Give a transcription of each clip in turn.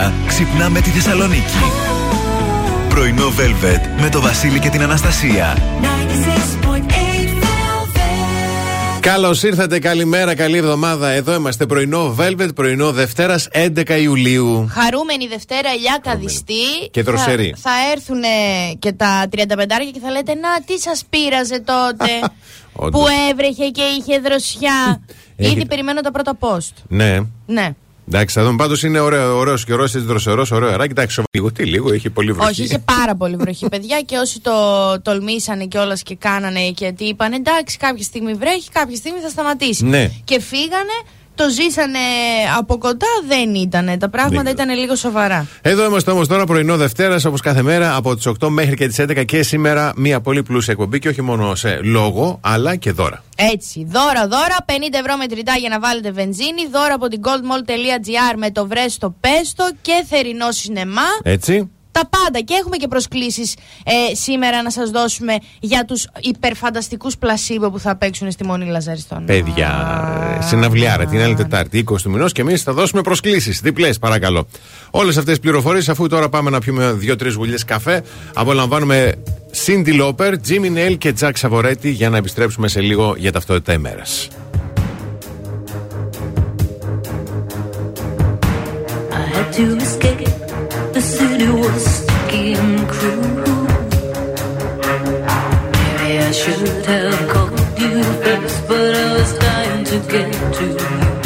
μέρα ξυπνάμε τη Θεσσαλονίκη. Πρωινό Velvet με το Βασίλη και την Αναστασία. Καλώς ήρθατε, καλημέρα, καλή εβδομάδα. Εδώ είμαστε πρωινό Velvet, πρωινό Δευτέρας 11 Ιουλίου. Χαρούμενη Δευτέρα, ηλιά καδιστή. Και δροσερή. Θα, θα έρθουν και τα 35 και θα λέτε Να, τι σας πείραζε τότε που έβρεχε και είχε δροσιά. Ήδη περιμένω τα πρώτα post. Ναι. Ναι. Εντάξει, θα δούμε πάντως είναι ωραίο, ωραίος καιρό, έτσι δροσερός, ωραίο αεράκι. Εντάξει, λίγο, τι λίγο, έχει πολύ βροχή. Όχι, είχε πάρα πολύ βροχή, παιδιά. Και όσοι το τολμήσανε κιόλας και κάνανε και τι είπαν, εντάξει, κάποια στιγμή βρέχει, κάποια στιγμή θα σταματήσει. Ναι. Και φύγανε το ζήσανε από κοντά δεν ήταν. Τα πράγματα Δεν ήταν λίγο σοβαρά. Εδώ είμαστε όμως τώρα πρωινό Δευτέρας, όπως κάθε μέρα από τις 8 μέχρι και τις 11 και σήμερα μια πολύ πλούσια εκπομπή και όχι μόνο σε λόγο, αλλά και δώρα. Έτσι. Δώρα, δώρα. 50 ευρώ μετρητά για να βάλετε βενζίνη. Δώρα από την goldmall.gr με το βρέστο πέστο και θερινό σινεμά. Έτσι. Τα πάντα και έχουμε και προσκλήσεις ε, σήμερα να σας δώσουμε για τους υπερφανταστικούς πλασίμπο που θα παίξουν στη Μονή Λαζαριστών. Παιδιά, ε, συναυλιάρα την άλλη Τετάρτη, 20 του μηνός και εμείς θα δώσουμε προσκλήσεις. Διπλές, παρακαλώ. Όλες αυτές τις πληροφορίες, αφού τώρα πάμε να πιούμε δύο-τρεις γουλιές καφέ, απολαμβάνουμε Cindy Lauper, Jimmy Nail και Jack Savoretti για να επιστρέψουμε σε λίγο για ταυτότητα ημέρας. I had to escape. The city was sticky and cruel. Maybe I should have called you first, but I was dying to get to you.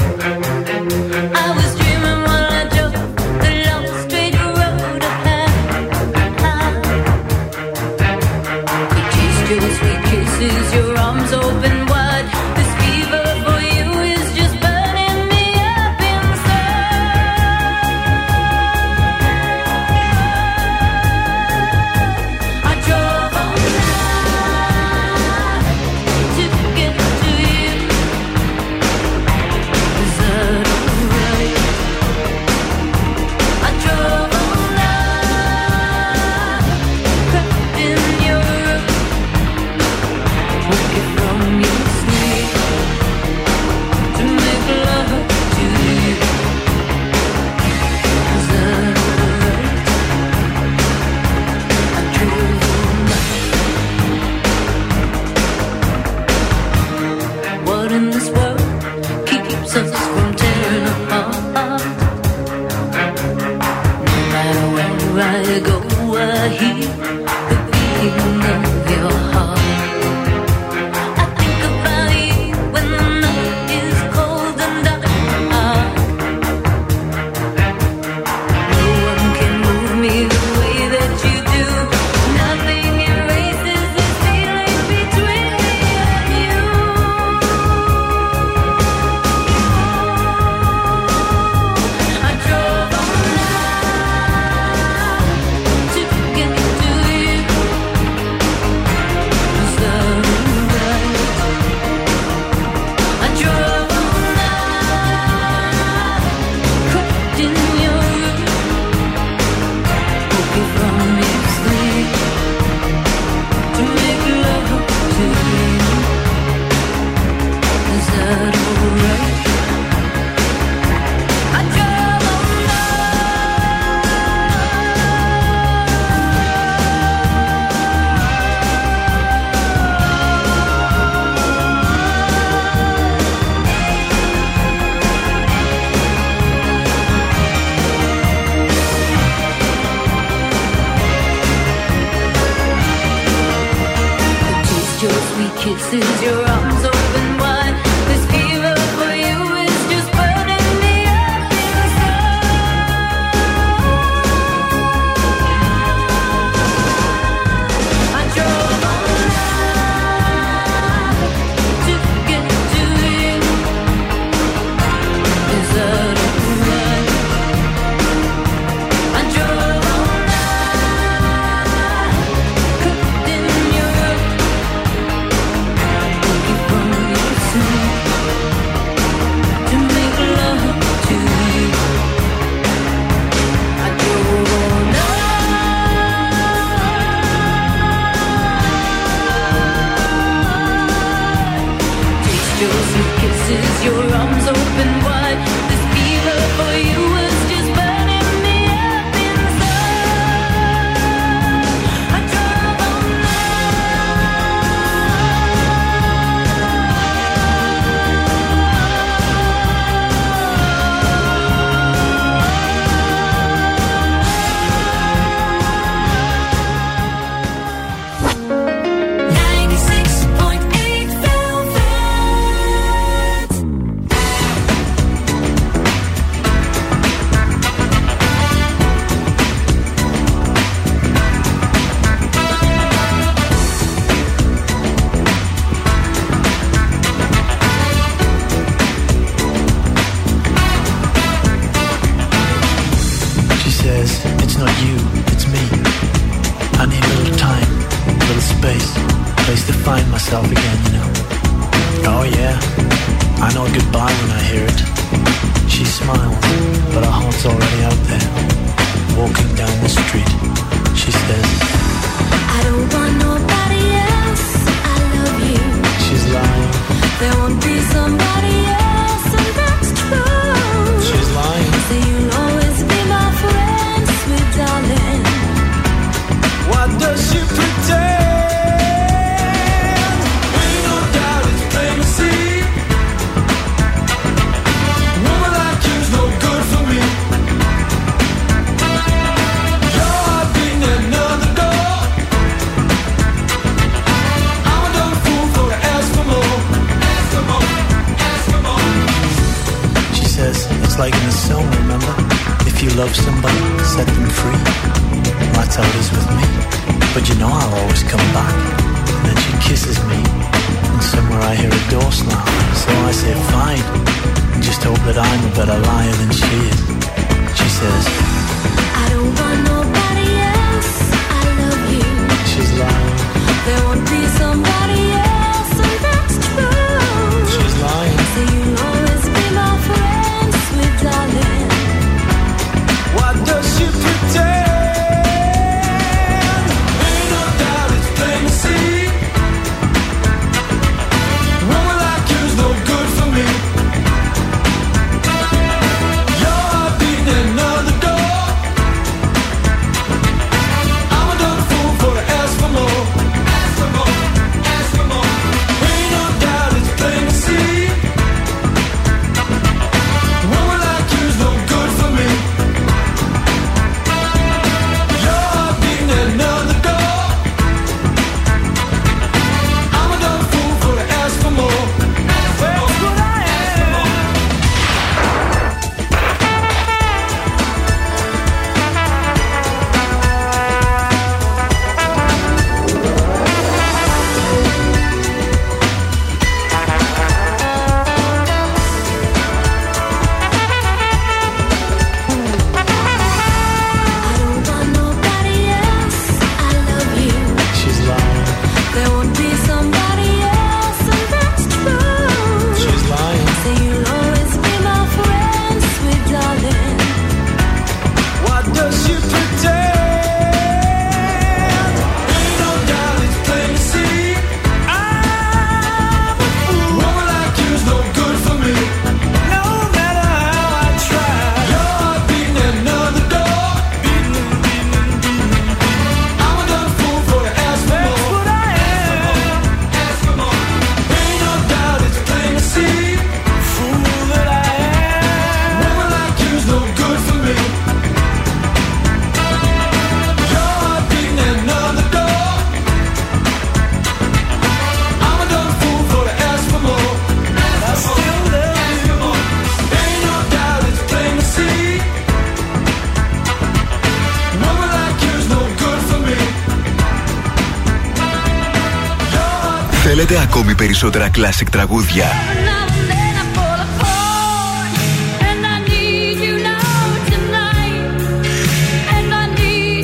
περισσότερα κλασικ τραγούδια. Now,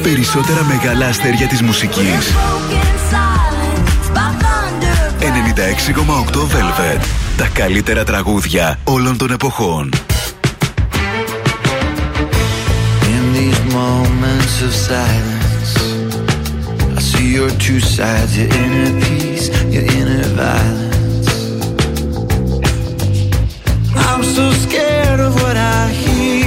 περισσότερα μεγάλα αστέρια της μουσικής. 96,8 Velvet. Τα καλύτερα τραγούδια όλων των εποχών. In these moments of silence, I see your two sides, your inner peace, your inner violence. I'm so scared of what I hear.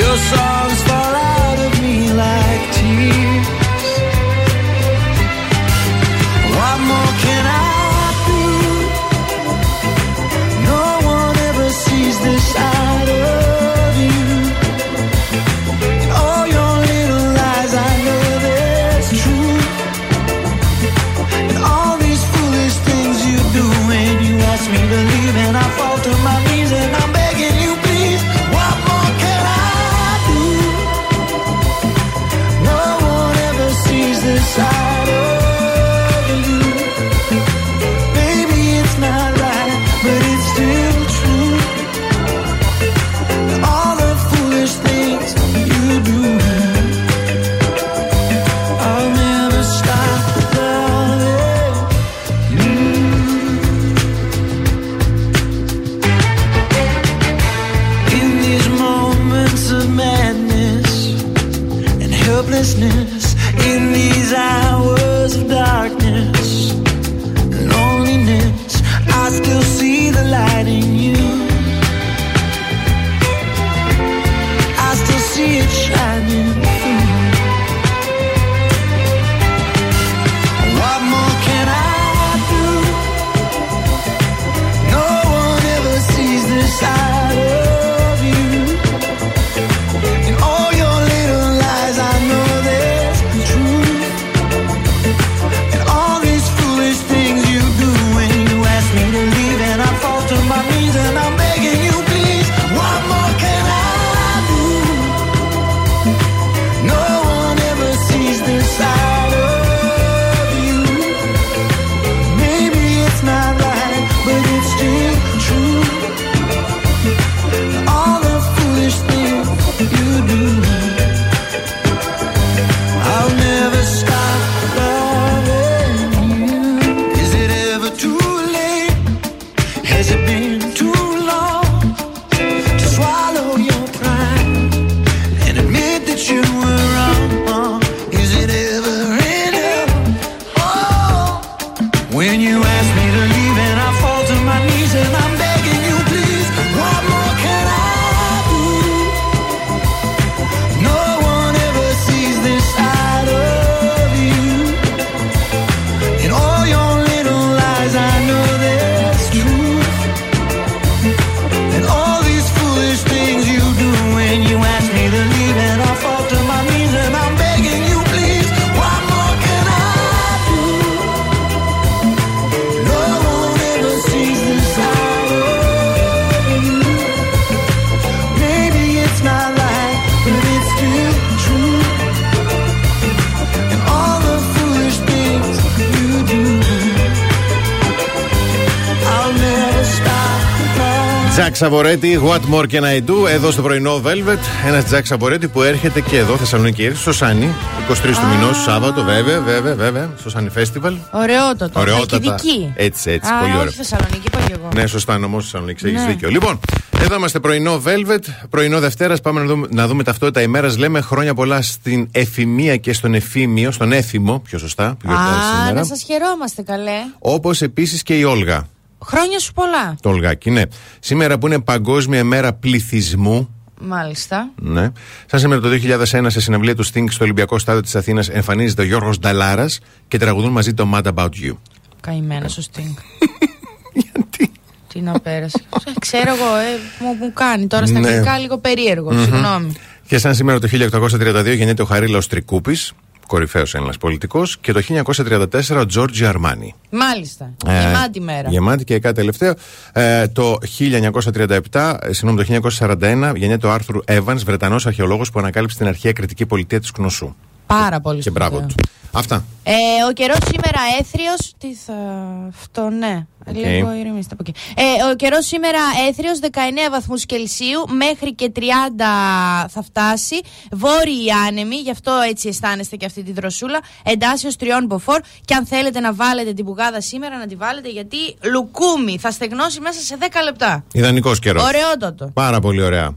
Your songs fall out of me like tears. What more can I do? No one ever sees this out. Σαβορέτη, What More Can I Do, εδώ στο πρωινό Velvet. Ένας Τζακ Σαβορέτη που έρχεται και εδώ, Θεσσαλονίκη, έρχεται στο Σάνι, 23 του μηνός, Σάββατο, βέβαια, βέβαια, βέβαια, στο Σάνι Festival. Ωραιότατο. Ωραιότατα. Χαλκιδική. Έτσι, έτσι, Α, πολύ ωραία. όχι Θεσσαλονίκη, είπα και εγώ. Ναι, σωστά, νομό Θεσσαλονίκη, έχεις Ναι. δίκιο. Λοιπόν, εδώ είμαστε πρωινό Velvet, πρωινό Δευτέρας. Πάμε να δούμε, να δούμε ταυτότητα ημέρας. Λέμε χρόνια πολλά στην εφημεία και στον εφήμιο, στον έθιμο, πιο σωστά, που γιορτάζει Α, σήμερα. να σας χαιρόμαστε καλέ. Όπως επίσης και η Όλγα. Χρόνια σου πολλά. Το Ολγάκι, ναι. Σήμερα που είναι Παγκόσμια Μέρα Πληθυσμού. Μάλιστα. Ναι. Σαν σήμερα το 2001 σε συναυλία του Sting στο Ολυμπιακό Στάδιο της Αθήνας εμφανίζεται ο Γιώργος Νταλάρας και τραγουδούν μαζί το Mad About You. Καημένα ο Στίνγκ. Γιατί; Τι να πέρασε. Ε, Ξέρω εγώ, ε, μου, μου κάνει τώρα στα Ναι. αγγλικά λίγο περίεργο. Συγγνώμη. Και σαν σήμερα το 1832 γεννιέται ο Χαρίλαος Τρικούπης, κορυφαίος Έλληνας πολιτικός, και το 1934 ο Τζόρτζι Αρμάνι. Μάλιστα. Ε, Γεμάτη μέρα. Γεμάτη και κάτι τελευταίο. Ε, το 1937, ε, συγγνώμη, το 1941 γεννιέται ο Άρθρου Evans, Βρετανός αρχαιολόγος που ανακάλυψε την αρχαία κριτική πολιτεία της Κνωσού. Πάρα πολύ Και μπράβο σπουδαίο. τους. Αυτά. Ε, ο καιρός σήμερα έθριος. Τι θα. Αυτό, ναι. Λίγο ηρεμήστε από εκεί. Ε, ο καιρός σήμερα έθριος 19 βαθμούς Κελσίου μέχρι και 30 θα φτάσει. Βόρειοι άνεμοι, γι' αυτό έτσι αισθάνεστε και αυτή τη δροσούλα. Εντάσσεως τριών μποφόρ. Και αν θέλετε να βάλετε την πουγάδα σήμερα, να τη βάλετε γιατί λουκούμι θα στεγνώσει μέσα σε 10 λεπτά. Ιδανικός καιρός. Ωραιότατο. Πάρα πολύ ωραία.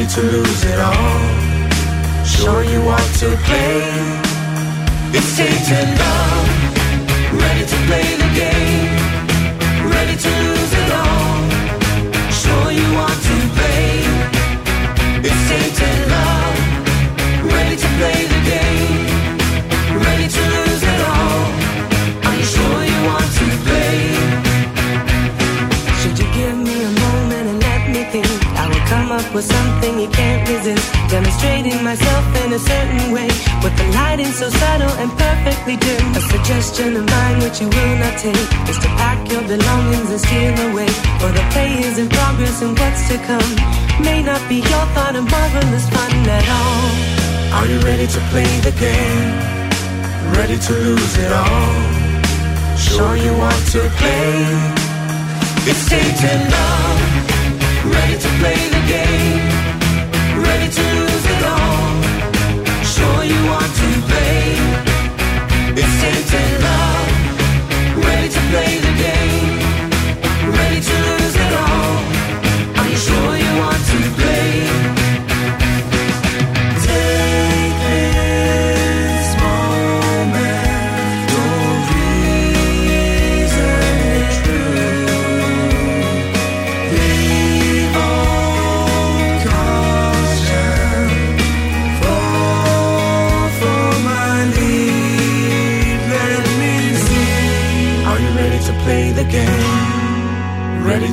ready to lose it all. Sure you want to play. It's Satan love, ready to play the myself in a certain way. With the lighting so subtle and perfectly dim. A suggestion of mine which you will not take is to pack your belongings and steal away. For the play is in progress and what's to come may not be your thought of marvelous fun at all. Are you ready to play the game? Ready to lose it all? Sure you want to play? It's tainted love. Ready to play the game? It's tainted love. Ready to play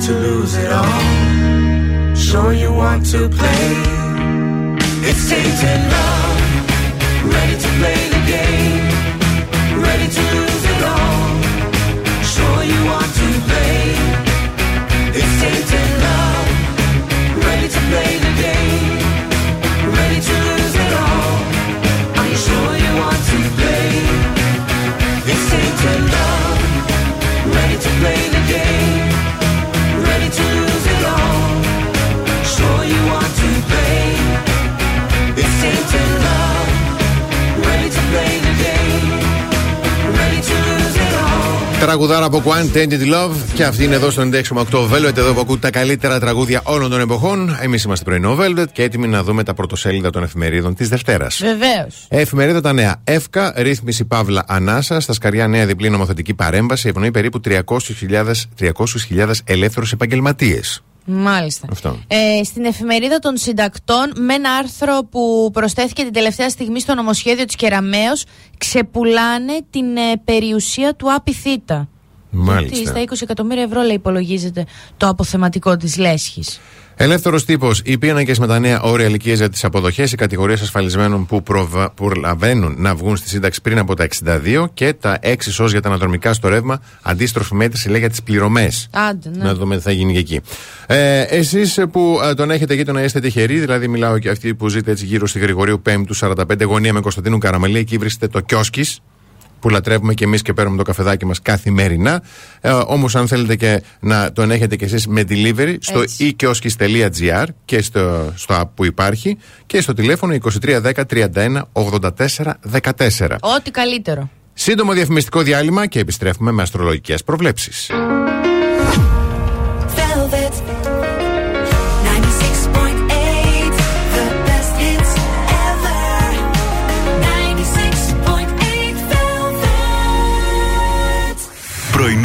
to lose it all? Sure you want to play? It's tainted love. Ready to play Τραγουδάρα από One Tainted Love και αυτή είναι εδώ στο 96,8 Velvet. Εδώ που ακούτε τα καλύτερα τραγούδια όλων των εποχών. Εμείς είμαστε πρωινό Velvet και έτοιμοι να δούμε τα πρωτοσέλιδα των εφημερίδων της Δευτέρας. Βεβαίως. Εφημερίδα τα νέα. Εύκα, ρύθμιση Παύλα Ανάσα. Στα σκαριά νέα διπλή νομοθετική παρέμβαση ευνοεί περίπου 300.000 300.000 ελεύθερους επαγγελματίες. Μάλιστα. Αυτό. Ε, στην εφημερίδα των συντακτών, με ένα άρθρο που προσθέθηκε την τελευταία στιγμή στο νομοσχέδιο της Κεραμαίο, ξεπουλάνε την ε, περιουσία του Απιθύτα. Μάλιστα. Γιατί στα 20 εκατομμύρια ευρώ λέει υπολογίζεται το αποθεματικό της Λέσχης. Ελεύθερος τύπος. Οι πίνακες με τα νέα όρια ηλικίας για τις αποδοχές, οι κατηγορίες ασφαλισμένων που προβα... προλαβαίνουν να βγουν στη σύνταξη πριν από τα 62 και τα 6 σως για τα αναδρομικά στο ρεύμα. Αντίστροφη μέτρηση λέει για τις πληρωμές. Άντε, ναι. Να δούμε τι θα γίνει και εκεί. Ε, Εσείς που ε, τον έχετε γείτονα είστε τυχεροί, δηλαδή μιλάω και αυτοί που ζείτε έτσι γύρω στη Γρηγορίου 5του 45 γωνία με Κωνσταντίνου Καραμαλή, εκεί βρίσκεται το Κιόσκις που λατρεύουμε και εμείς και παίρνουμε το καφεδάκι μας καθημερινά. Ε, Όμως, αν θέλετε και να τον έχετε κι εσείς με delivery στο Έτσι. e-kioskis.gr και στο, στο app που υπάρχει και στο τηλέφωνο 2310 31 84 14. Ό,τι καλύτερο. Σύντομο διαφημιστικό διάλειμμα και επιστρέφουμε με αστρολογικές προβλέψεις.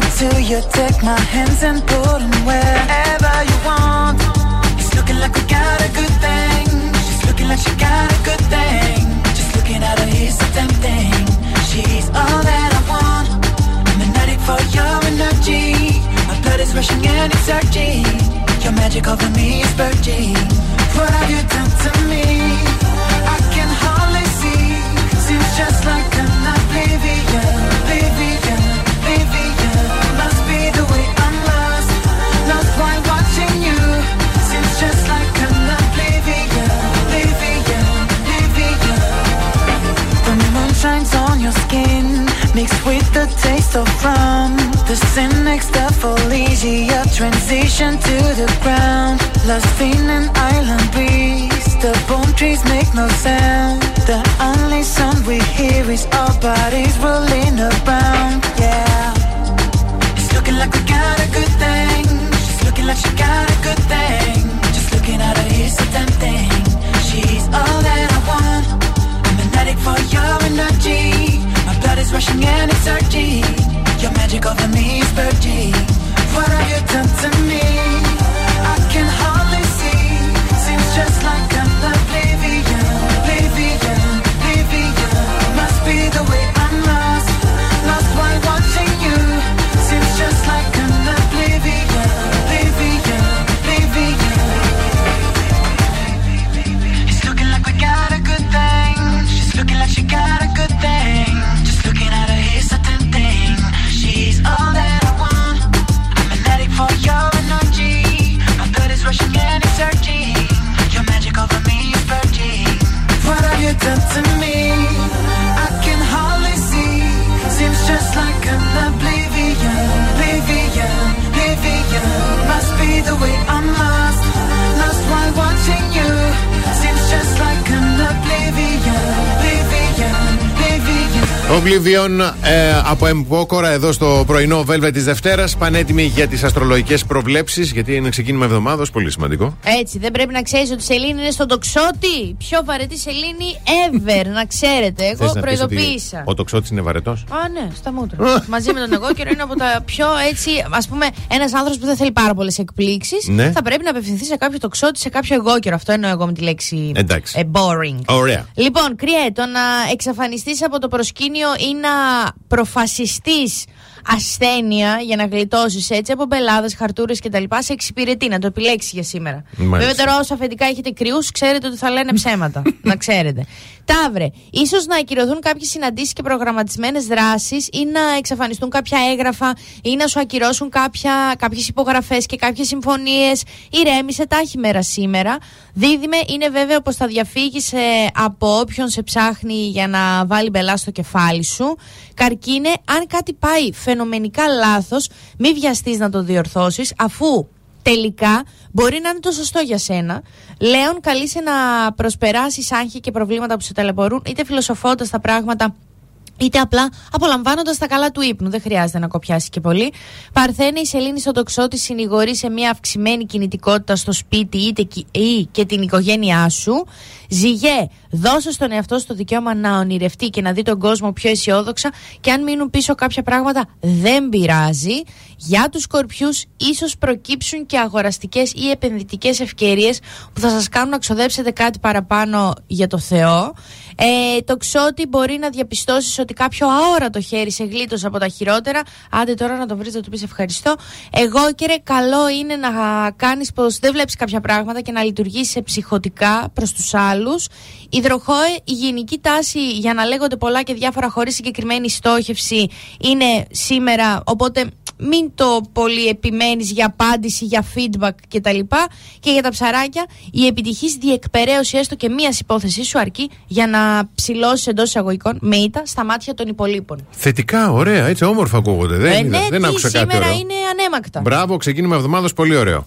To you. Take my hands and put them wherever you want. It's looking like we got a good thing. She's looking like she got a good thing. Just looking at her, he's so tempting. She's all that I want. I'm an addict for your energy. My blood is rushing and it's surging. Your magic over me is purging. What have you done to me? I can hardly see. Seems just like transition to the ground. Lost in an island breeze, the palm trees make no sound. The only sound we hear is our bodies rolling around. Yeah, it's looking like we got a good thing. She's looking like she got a good thing. Just looking at her is so tempting. She's all that I want. I'm an addict for your energy. My blood is rushing and it's surging. Your magic over me is purging. What have you done to me? I can hardly see. Seems just like oblivion. Oblivion ε, από Εμπόκορα εδώ στο πρωινό Velvet της Δευτέρας. Πανέτοιμοι για τις αστρολογικές προβλέψεις, γιατί είναι ξεκίνημα εβδομάδας, πολύ σημαντικό. Έτσι, δεν πρέπει να ξέρεις ότι η Σελήνη είναι στον τοξότη. Πιο βαρετή Σελήνη ever, να ξέρετε. Εγώ Θες να πεις ότι προειδοποίησα. Ο τοξότης είναι βαρετός; Α, ναι, στα μούτρα. Μαζί με τον εγώ καιρό είναι από τα πιο έτσι. Α πούμε, ένας άνθρωπος που δεν θέλει πάρα πολλές εκπλήξεις Ναι. θα πρέπει να απευθυνθεί σε κάποιο τοξότη, σε κάποιο εγώ καιρό. Αυτό εννοώ εγώ με τη λέξη Εντάξει. ε, boring. Ωραία. Λοιπόν, κρυέ, το να εξαφανιστείς από το προσκήνιο ή να προφασιστείς ασθένεια για να γλιτώσεις έτσι από μπελάδες, χαρτούρες κτλ. Σε εξυπηρετεί να το επιλέξεις για σήμερα. Μάλιστα. Βέβαια, τώρα όσο αφεντικά έχετε κρυούς, ξέρετε ότι θα λένε ψέματα. να ξέρετε. Ταύρε, ίσως να ακυρωθούν κάποιες συναντήσεις και προγραμματισμένες δράσεις ή να εξαφανιστούν κάποια έγγραφα ή να σου ακυρώσουν κάποιες υπογραφές και κάποιες συμφωνίες. Ηρέμησε τάχη μέρα σήμερα. Δίδυμε, είναι βέβαιο πως θα διαφύγεις από όποιον σε ψάχνει για να βάλει μπελά στο κεφάλι σου. Καρκίνε, αν κάτι πάει φαινομενικά λάθος, μη βιαστείς να το διορθώσεις, αφού τελικά μπορεί να είναι το σωστό για σένα. Λέων, καλείσαι να προσπεράσεις άγχη και προβλήματα που σε ταλαιπωρούν, είτε φιλοσοφώντας τα πράγματα είτε απλά απολαμβάνοντας τα καλά του ύπνου. Δεν χρειάζεται να κοπιάσεις και πολύ. Παρθένε, η Σελήνη στον τοξότη συνηγορεί σε μια αυξημένη κινητικότητα στο σπίτι είτε κι- ή και την οικογένειά σου. Ζυγέ, Δώσε στον εαυτό σου το δικαίωμα να ονειρευτεί και να δει τον κόσμο πιο αισιόδοξα. Και αν μείνουν πίσω κάποια πράγματα, δεν πειράζει. Για τους σκορπιού, ίσως προκύψουν και αγοραστικές ή επενδυτικές ευκαιρίες που θα σας κάνουν να ξοδέψετε κάτι παραπάνω για το Θεό. Ε, το ξότι μπορεί να διαπιστώσεις ότι κάποιο αόρατο χέρι σε γλίτωσε από τα χειρότερα. Άντε τώρα να το βρεις, να του πεις ευχαριστώ. Εγώ, κύριε, καλό είναι να κάνεις πως δεν βλέπεις κάποια πράγματα και να λειτουργήσει ψυχοτικά προς τους άλλους. Υδροχόε, η γενική τάση για να λέγονται πολλά και διάφορα χωρίς συγκεκριμένη στόχευση είναι σήμερα. Οπότε μην το πολύ επιμένεις για απάντηση, για feedback κτλ. Και για τα ψαράκια, η επιτυχής διεκπαιρέωση έστω και μίας υπόθεσή σου αρκεί για να ψηλώσεις εντός εισαγωγικών με ήττα στα μάτια των υπολείπων. Θετικά, ωραία, έτσι όμορφα ακούγονται. Δεν, Ε, είδα- ναι, δεν τι, άκουσα κάτι σήμερα ωραίο. είναι ανέμακτα. Μπράβο, ξεκίνημα εβδομάδας πολύ ωραίο.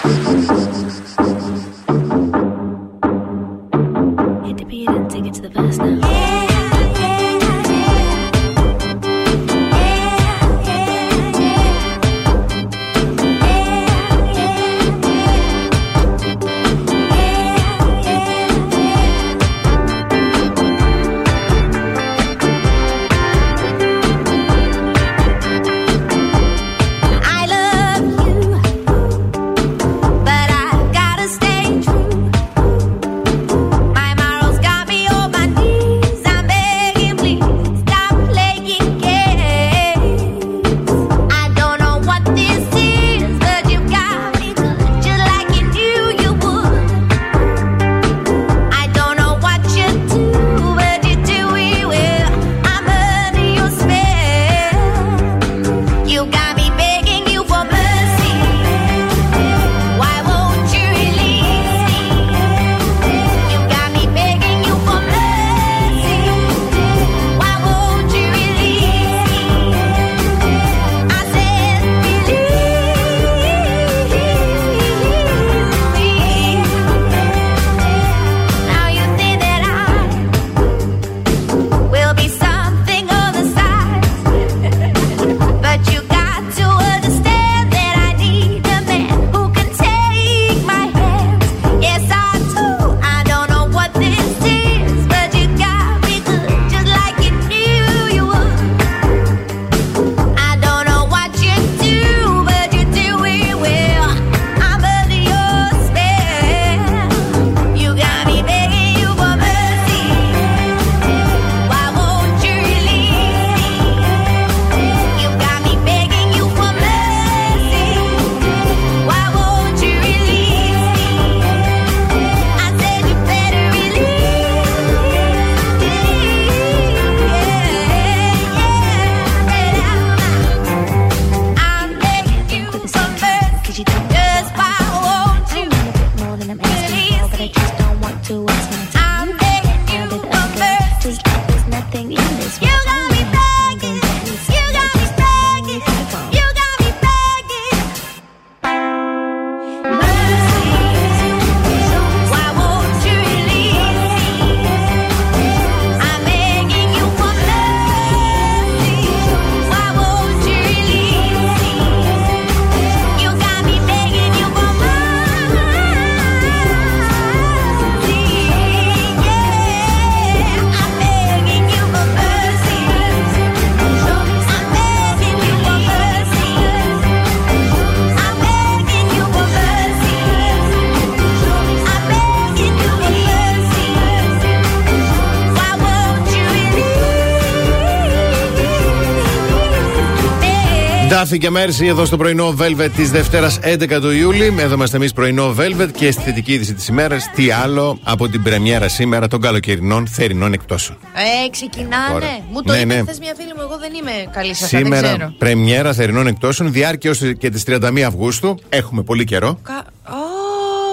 Ντάφη και Μέρση εδώ στο πρωινό Velvet της Δευτέρας 11 του Ιούλη. Εδώ είμαστε εμείς πρωινό Velvet και στη θετική είδηση της ημέρας. Τι άλλο από την πρεμιέρα σήμερα των καλοκαιρινών θερινών εκτόσεων. Ε, ξεκινάνε. Τώρα. Μου το Ναι, είπε ναι. χθες μια φίλη μου. Εγώ δεν είμαι καλή σε αυτά. Δεν Σήμερα ξέρω. πρεμιέρα θερινών εκτόσεων, διάρκεια έως και τις 31 Αυγούστου. Έχουμε πολύ καιρό. Κα...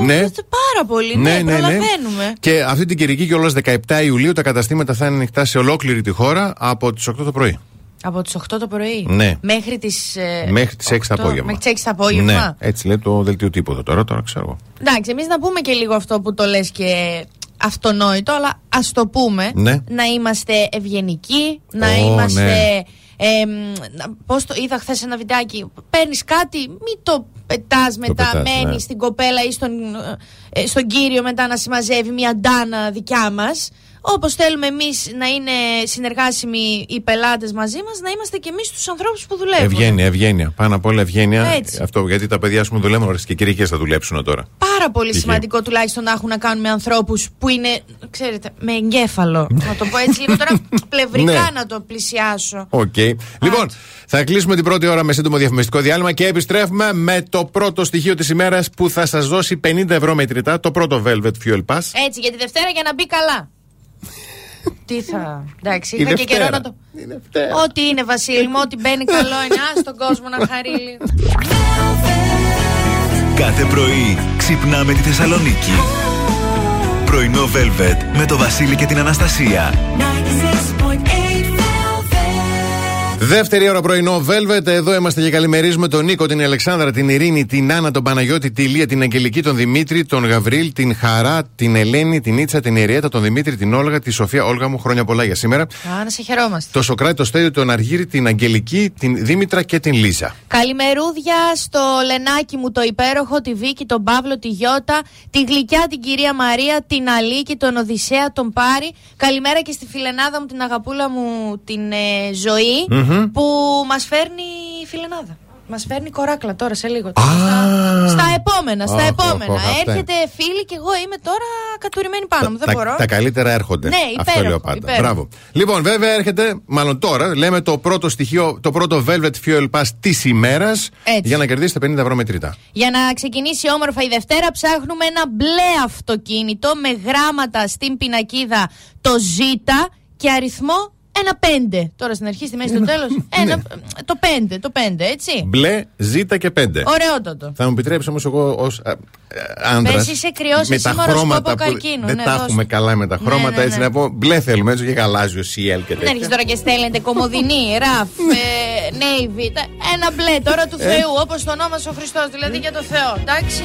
Ω, Ναι. είστε πάρα πολύ. Ναι, προλαβαίνουμε. Και αυτή την Κυριακή και όλο 17 Ιουλίου τα καταστήματα θα είναι ανοιχτά σε ολόκληρη τη χώρα από τις 8 το πρωί. Από τις 8 το πρωί; Ναι. Μέχρι τις, ε, Μέχρι τις 6 το 8, απόγευμα. Μέχρι τις 6 το απόγευμα; Ναι, έτσι λέει το δελτίο τίποτα τώρα, τώρα ξέρω εγώ. Εντάξει, εμείς να πούμε και λίγο αυτό που το λες και αυτονόητο, αλλά ας το πούμε. Ναι. Να είμαστε ευγενικοί, να Ω, είμαστε. ναι. Ε, Πώς το είδα χθες ένα βιντεάκι. Παίρνεις κάτι, μην το πετάς μετά, πετάς, μένεις ναι. στην κοπέλα ή στον, ε, στον κύριο μετά να συμμαζεύει μια ντάνα δικιά μας. Όπως θέλουμε εμείς να είναι συνεργάσιμοι οι πελάτες μαζί μας, να είμαστε και εμείς τους ανθρώπους που δουλεύουν. Ευγένεια, ευγένεια. Πάνω απ' όλα ευγένεια. Έτσι. Αυτό γιατί τα παιδιά, α πούμε, δουλεύουν ώρες και Κυριακές θα δουλέψουν τώρα. Πάρα πολύ Τυχαίο. σημαντικό τουλάχιστον να έχουν να κάνουν με ανθρώπους που είναι, ξέρετε, με εγκέφαλο. να το πω έτσι λίγο τώρα πλευρικά Ναι. να το πλησιάσω. Οκ. Λοιπόν, θα κλείσουμε την πρώτη ώρα με σύντομο διαφημιστικό διάλειμμα και επιστρέφουμε με το πρώτο στοιχείο της ημέρας που θα σας δώσει 50 ευρώ μετρητά, το πρώτο Velvet Fuel Pass. Έτσι, για τη Δευτέρα για να μπει καλά. Τι θα. Εντάξει, Η είχα και καιρό Δευτέρα. να το. Ό,τι είναι, Βασίλη μου, ό,τι μπαίνει καλό είναι. Α τον κόσμο να χαρεί λίγο. Κάθε πρωί ξυπνάμε τη Θεσσαλονίκη. Πρωινό Velvet με το Βασίλη και την Αναστασία. Δεύτερη ώρα πρωινό Velvet. Εδώ είμαστε και καλημερίζουμε τον Νίκο, την Αλεξάνδρα, την Ειρήνη, την Άννα, τον Παναγιώτη, τη Λία, την Αγγελική, τον Δημήτρη, τον Γαβρίλ, την Χαρά, την Ελένη, την Ήτσα, την Εριέτα, τον Δημήτρη, την Όλγα, τη Σοφία. Όλγα μου, χρόνια πολλά για σήμερα. Α, να σε χαιρόμαστε. Το Σοκράτη, το Στέλιο, τον Αργύρι, την Αγγελική, την Δήμητρα και την Λίζα. Καλημερούδια στο Λενάκι μου το υπέροχο, τη Βίκη, τον Παύλο, τη Γιώτα, τη Γλυκιά, την κυρία Μαρία, την Αλίκη, τον Οδυσσέα, τον Πάρη. Καλημέρα και στη φιλενάδα μου, την αγαπούλα μου, την ε, Ζωή, Μμμ. που μας φέρνει η φιλενάδα. Μας φέρνει κοράκλα τώρα σε λίγο. Στα, στα επόμενα, στα Αχ, επόμενα. αχ, αχ, αυτά Έρχεται φίλη και εγώ είμαι τώρα κατουρημένη πάνω μου. Δεν τα, μπορώ. τα καλύτερα έρχονται. Ναι, Αυτό υπέροχο, λέω πάντα. υπέροχο. Μπράβο. Λοιπόν, βέβαια έρχεται, μάλλον τώρα, λέμε το πρώτο στοιχείο, το πρώτο Velvet Fuel Pass της ημέρας Έτσι. για να κερδίσετε 50 ευρώ μετρητά. Για να ξεκινήσει όμορφα η Δευτέρα, ψάχνουμε ένα μπλε αυτοκίνητο με γράμματα στην πινακίδα το Z και αριθμό ένα πέντε. Τώρα στην αρχή, στη μέση, στο τέλος. Ναι. Το πέντε, το πέντε, έτσι. Μπλε, ζήτα και πέντε. Ωραιότατο. Θα μου επιτρέψεις όμως εγώ ως άντρας. Πες, είσαι κρυός, με εσύ τα μωρός χρώματα κόπο που καρκίνου, δεν ναι, τα δώσε. έχουμε καλά με τα Ναι, χρώματα, ναι, έτσι ναι. να πω μπλε θέλουμε, έτσι και γαλάζιο, CL και Δεν τέτοια. έρχεσαι τώρα και στέλνετε κομμωδινή, ραφ, ε, navy. τα- Ένα μπλε τώρα του Ε. Θεού, όπως το όνομα σου ο Χριστός, δηλαδή για το Θεό. Εντάξει.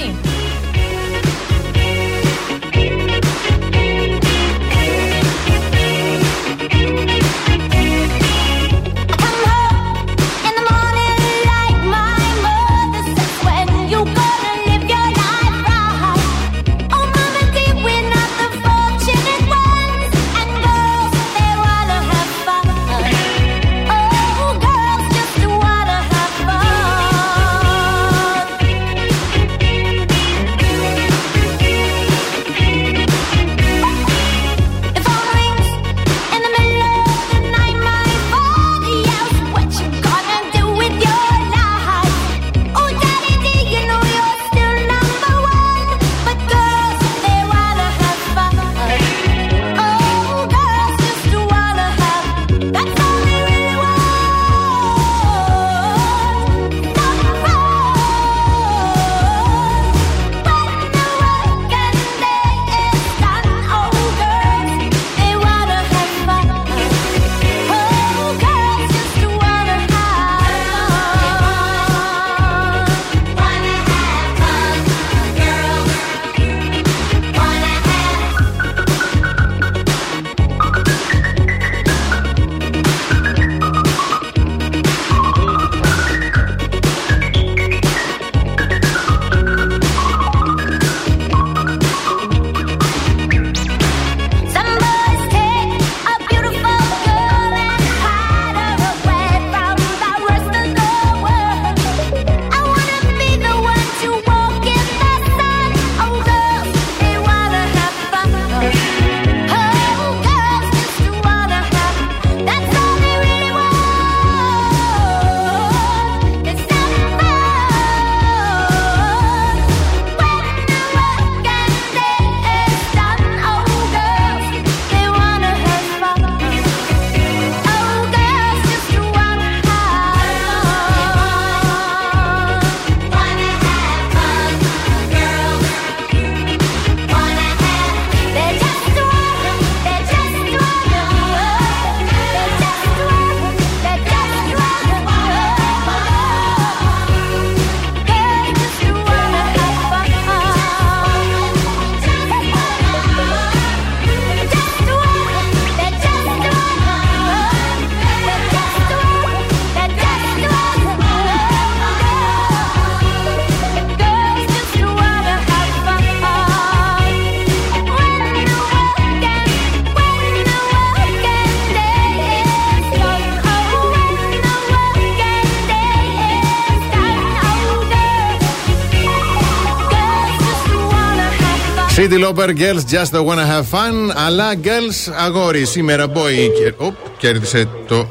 City Loper Girls Just Wanna Have Fun. Αλλά girls αγόρι σήμερα boy. Και- Οπ, κέρδισε το.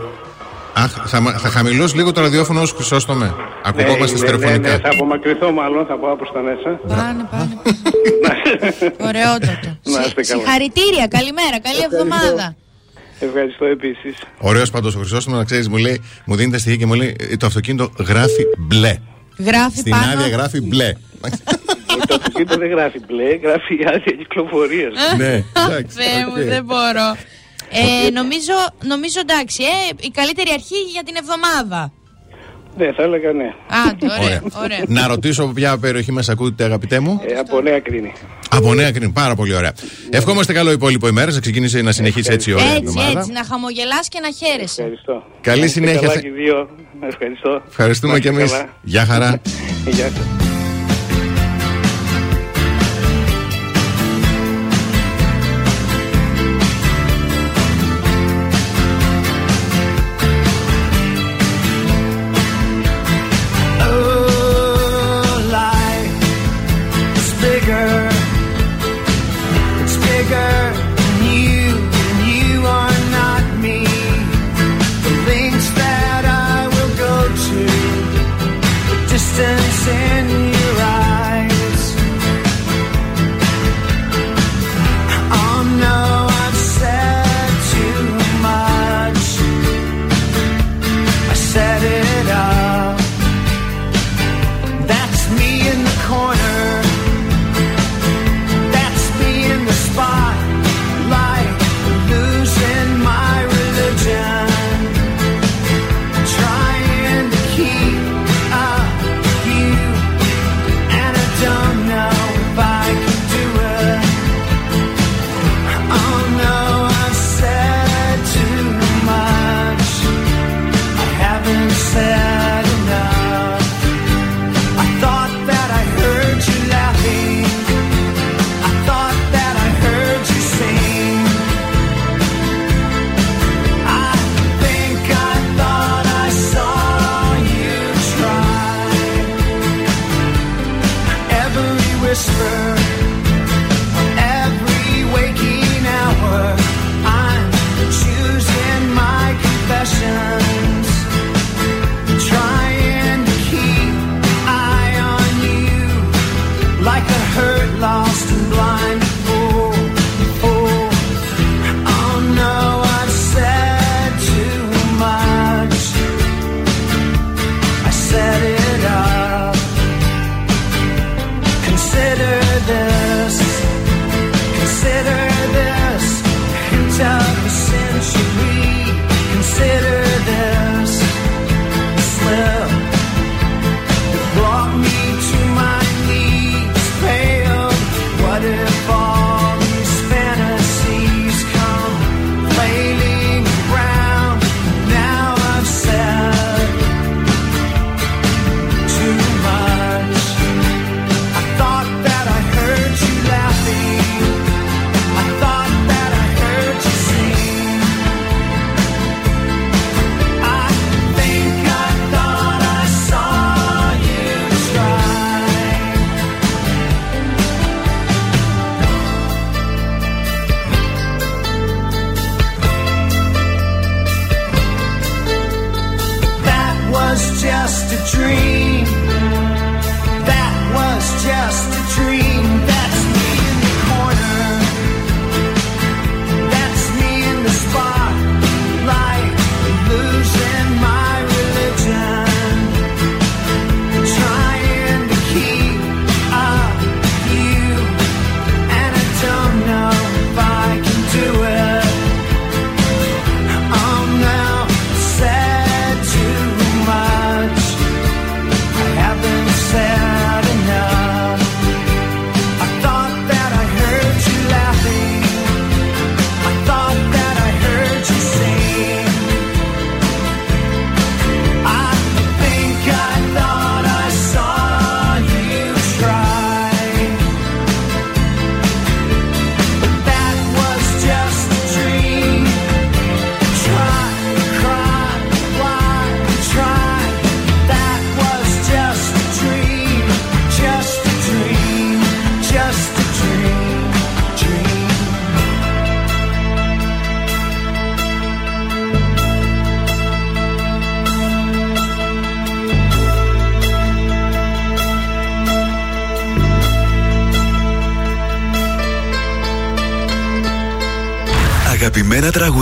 Αχ, θα, μα- θα χαμηλώσει λίγο το ραδιόφωνο όσο χρυσόστομε. Ακουγόμαστε ναι, ναι, στερεοφωνικά. ναι, θα απομακρυνθώ μάλλον, θα πάω προς τα μέσα. Πάνε, πάνε. Ωραιότατο. Να είστε καλά. Συγχαρητήρια, καλημέρα, καλή εβδομάδα. Ευχαριστώ επίσης. Ωραίος πάντως ο Χρυσόστομος, να ξέρεις, μου λέει, μου δίνει τα στοιχεία και μου λέει «Ε, το αυτοκίνητο γράφει μπλε. Γράφει Στην πάνω. άδεια γράφει μπλε. Το αυτοκίνητο δεν γράφει μπλε, γράφει άδεια κυκλοφορίας. ναι, Θεέ μου, δεν μπορώ. Ε, νομίζω, νομίζω εντάξει, ε, η καλύτερη αρχή για την εβδομάδα. Ναι, θα έλεγα ναι. Άντε, ωραία, ωραία. Να ρωτήσω από ποια περιοχή μας ακούτε, αγαπητέ μου; Ε, από Νέα Κρίνη. Από Νέα Κρίνη, πάρα πολύ ωραία. Ευχόμαστε καλό υπόλοιπο ημέρας, να ξεκινήσει να συνεχίσει έτσι η ωραία Έτσι, εβδομάδα. έτσι, να χαμογελάς και να χαίρεσαι. Ευχαριστώ. Καλή Να είστε συνέχεια. Καλά σε- και οι δύο. Ευχαριστώ. Ευχαριστούμε Να και είστε εμείς. καλά. Γεια χαρά. Γεια σας.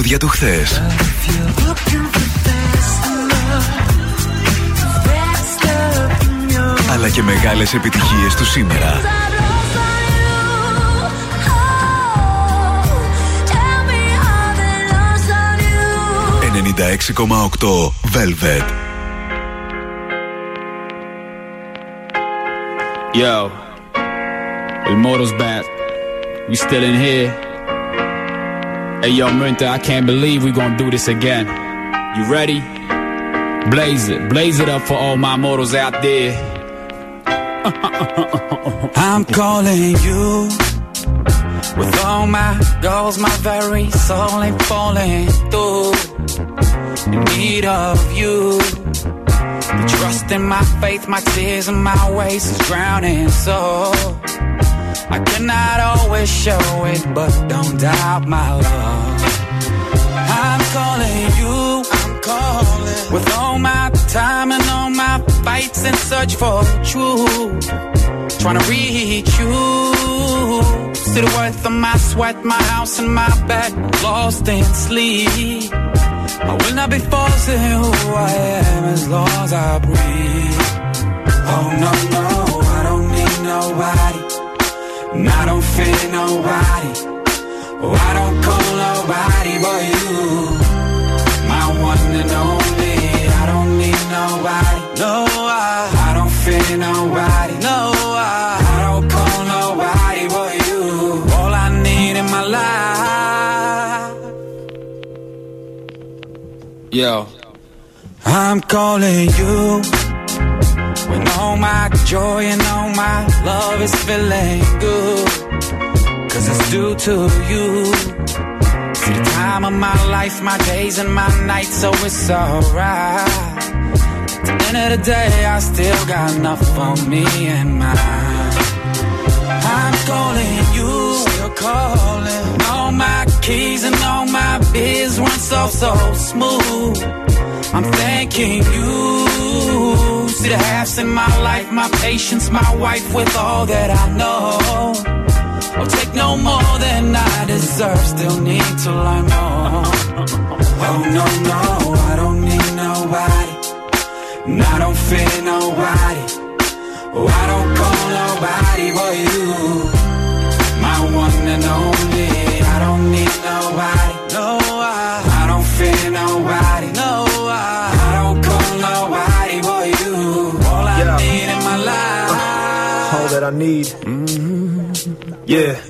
Τραγούδια του χθες. Αλλά και μεγάλες επιτυχίες του σήμερα. 96,8 Velvet. Yo, El Moro's back. We still in here. Hey, yo, Minta, I can't believe we gonna do this again. You ready? Blaze it, blaze it up for all my mortals out there. I'm calling you with all my goals, my very soul ain't falling through. In need of you. The trust in my faith, my tears and my ways is drowning. So I cannot always show it, but don't doubt my love. Calling you, I'm calling with all my time and all my fights and search for truth. Trying to reach you. See the worth of my sweat, my house and my bed, lost in sleep. I will not be forcing who I am as long as I breathe. Oh no, no, I don't need nobody. And I don't fear nobody. Oh, I don't call nobody but you. My one and only. I don't need nobody. No, I, I don't fear nobody. No, I, I don't call nobody but you. All I need in my life. Yo, I'm calling you when all my joy and all my love is feeling good. It's due to you. See the time of my life, my days and my nights, so it's alright. At the end of the day, I still got enough for me and mine. I'm calling you, still calling. All my keys and all my biz went so, so smooth. I'm thanking you. See the halves in my life, my patience, my wife with all that I know. I'll take no more than I deserve, still need to learn more. Oh no, no, I don't need nobody. And I don't fear nobody. Oh, I don't call nobody but you. My one and only. I don't need nobody. No, I, I don't fear nobody. No, I, I don't call nobody but you. All I Yeah. need in my life. all that I need. Mm-hmm. Yeah.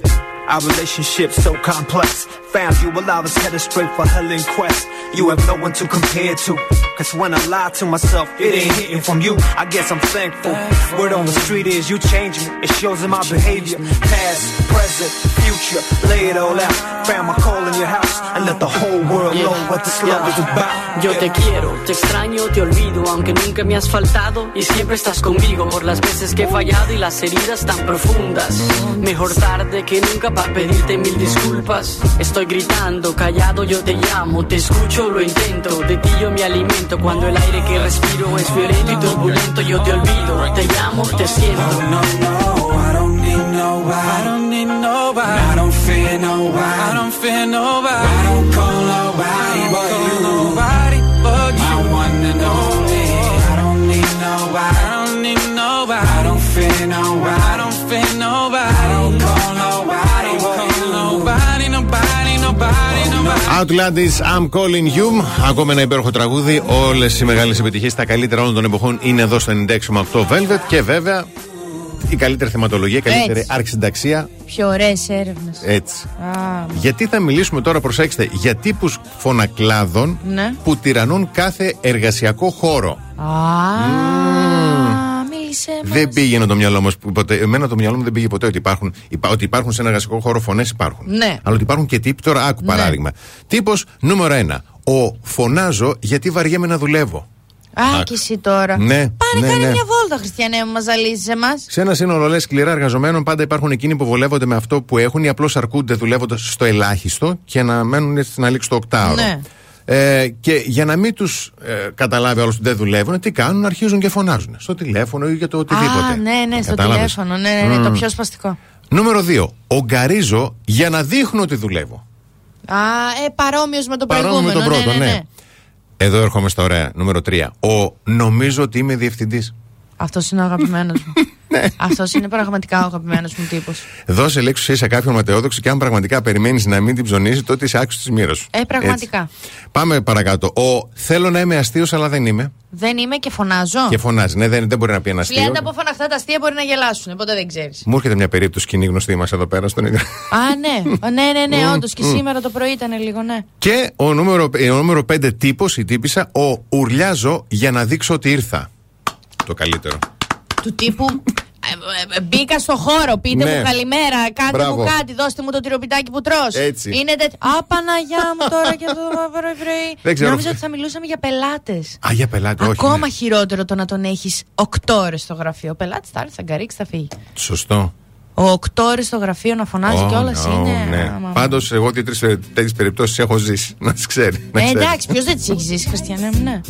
Our relationship so complex. Found you while I was headed straight for hell in quest. You have no one to compare to. Cause when I lie to myself, it ain't hitting from you. I guess I'm thankful. Word on the street is you change me. It shows in my behavior. Past, present, future. Lay it all out. Found my call in your house. And let the whole world know what this love is about. Yo te quiero, te extraño, te olvido, aunque nunca me has faltado y siempre estás conmigo por las veces que he fallado y las heridas tan profundas. Mejor tarde que nunca para pedirte mil disculpas. Estoy gritando, callado, yo te llamo, te escucho, lo intento. De ti yo me alimento cuando el aire que respiro es violento y turbulento. Yo te olvido, te llamo, te siento. Oh, no, no, I don't need nobody. I don't need nobody. I don't fear nobody. I don't fear nobody. I don't call nobody but you. Nobody but you. My one and only. I don't need nobody. I don't need nobody. I don't fear nobody. Outlandis, I'm calling you. Ακόμα ένα υπέροχο τραγούδι. Όλες οι μεγάλες επιτυχίες, τα καλύτερα όλων των εποχών είναι εδώ στο 96,8 Velvet. Και βέβαια η καλύτερη θεματολογία, η καλύτερη Έτσι. αρχισυνταξία. Πιο ωραίες έρευνες. Έτσι. Α, Γιατί θα μιλήσουμε τώρα, προσέξτε, για τύπους φωνακλάδων ναι. που τυραννούν κάθε εργασιακό χώρο. Α, μίλησε. Δεν πήγαινε το μυαλό μας ποτέ. Εμένα το μυαλό μου δεν πήγε ποτέ ότι υπάρχουν, υπά- ότι υπάρχουν σε ένα εργασιακό χώρο φωνές υπάρχουν. Ναι. Αλλά ότι υπάρχουν και τύποι. Τώρα, άκου Ναι. παράδειγμα. Τύπος νούμερο ένα. Ο φωνάζω γιατί βαριέμαι να δουλεύω. Α, και εσύ τώρα. Ναι, Πάρε, ναι, κάνε ναι. μια βόλτα, Χριστιανέ μου, μας ζαλίζεις εμάς. Σε ένα σύνολο λες σκληρά εργαζομένων, πάντα υπάρχουν εκείνοι που βολεύονται με αυτό που έχουν ή απλώς αρκούνται δουλεύοντας στο ελάχιστο και να μένουν έτσι να λήξει το οκτάωρο. Ναι. Ε, και για να μην τους ε, καταλάβει όλος ότι δεν δουλεύουν, τι κάνουν, αρχίζουν και φωνάζουν. Στο τηλέφωνο ή για το οτιδήποτε. Α, ναι, ναι, στο Κατάλαβες; τηλέφωνο. Ναι, ναι, ναι, το Μμμ. πιο σπαστικό. Νούμερο 2. Ογκαρίζω για να δείχνω ότι δουλεύω. Α, ε, παρόμοιος με το Παρόμοιο με προηγούμενο. τον πρώτο, ναι, ναι, ναι. ναι. Εδώ έρχομαι στα ωραία. Νούμερο 3. Ο νομίζω ότι είμαι διευθυντής. Αυτός είναι ο αγαπημένος μου. Ναι. Αυτός είναι πραγματικά ο αγαπημένος μου τύπος. Δώσε λέξη σε κάποιον ματαιόδοξο και αν πραγματικά περιμένεις να μην την ψωνίσει, τότε είσαι άξιος της μοίρας σου. Ε, πραγματικά. Έτσι. Πάμε παρακάτω. Ο θέλω να είμαι αστείο, αλλά δεν είμαι. Δεν είμαι και φωνάζω. Και φωνάζει. Ναι, δεν, δεν μπορεί να πει ένα αστείο. Φλιάντα από φωναχτά τα αστεία μπορεί να γελάσουν, ποτέ δεν ξέρεις. Μου έρχεται μια περίπτωση κοινή γνωστή μας εδώ πέρα στον ίδιο. Α, ναι. Ω, ναι, ναι, ναι, Μμ, όντως και μμ. σήμερα το πρωί ήταν λίγο, ναι. Και ο νούμερο, ε, ο νούμερο 5 τύπος, η τύπησα, ο ουρλιάζω για να δείξω ότι ήρθα. Το καλύτερο. Του τύπου. ε, ε, ε, Μπήκα στο χώρο, πείτε Ναι. μου καλημέρα, κάντε Μπράβο. μου κάτι, δώστε μου το τυροπιτάκι που τρως. Έτσι. Είναι τέτοιο. Α, Παναγιά μου τώρα και αυτό το πρωί-πρωί. Δεν ξέρω. Νόμιζα ότι θα μιλούσαμε για πελάτες. Α, για πελάτη, όχι. Ακόμα ναι. χειρότερο το να τον έχεις 8 ώρες στο γραφείο. Ο πελάτης θα έρθει, θα γκαρίξει, θα φύγει. Σωστό. Ο 8 ώρες στο γραφείο να φωνάζει Oh, κιόλας no, είναι. Ναι. άμα- Πάντως, εγώ δύο-τρει τέτοιες περιπτώσεις έχω ζήσει. Να τις ξέρει. να Ε, ξέρει. εντάξει, ποιος δεν τις έχει ζήσει, Χριστιανέ μου, ναι.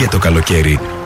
Και το καλοκαίρι.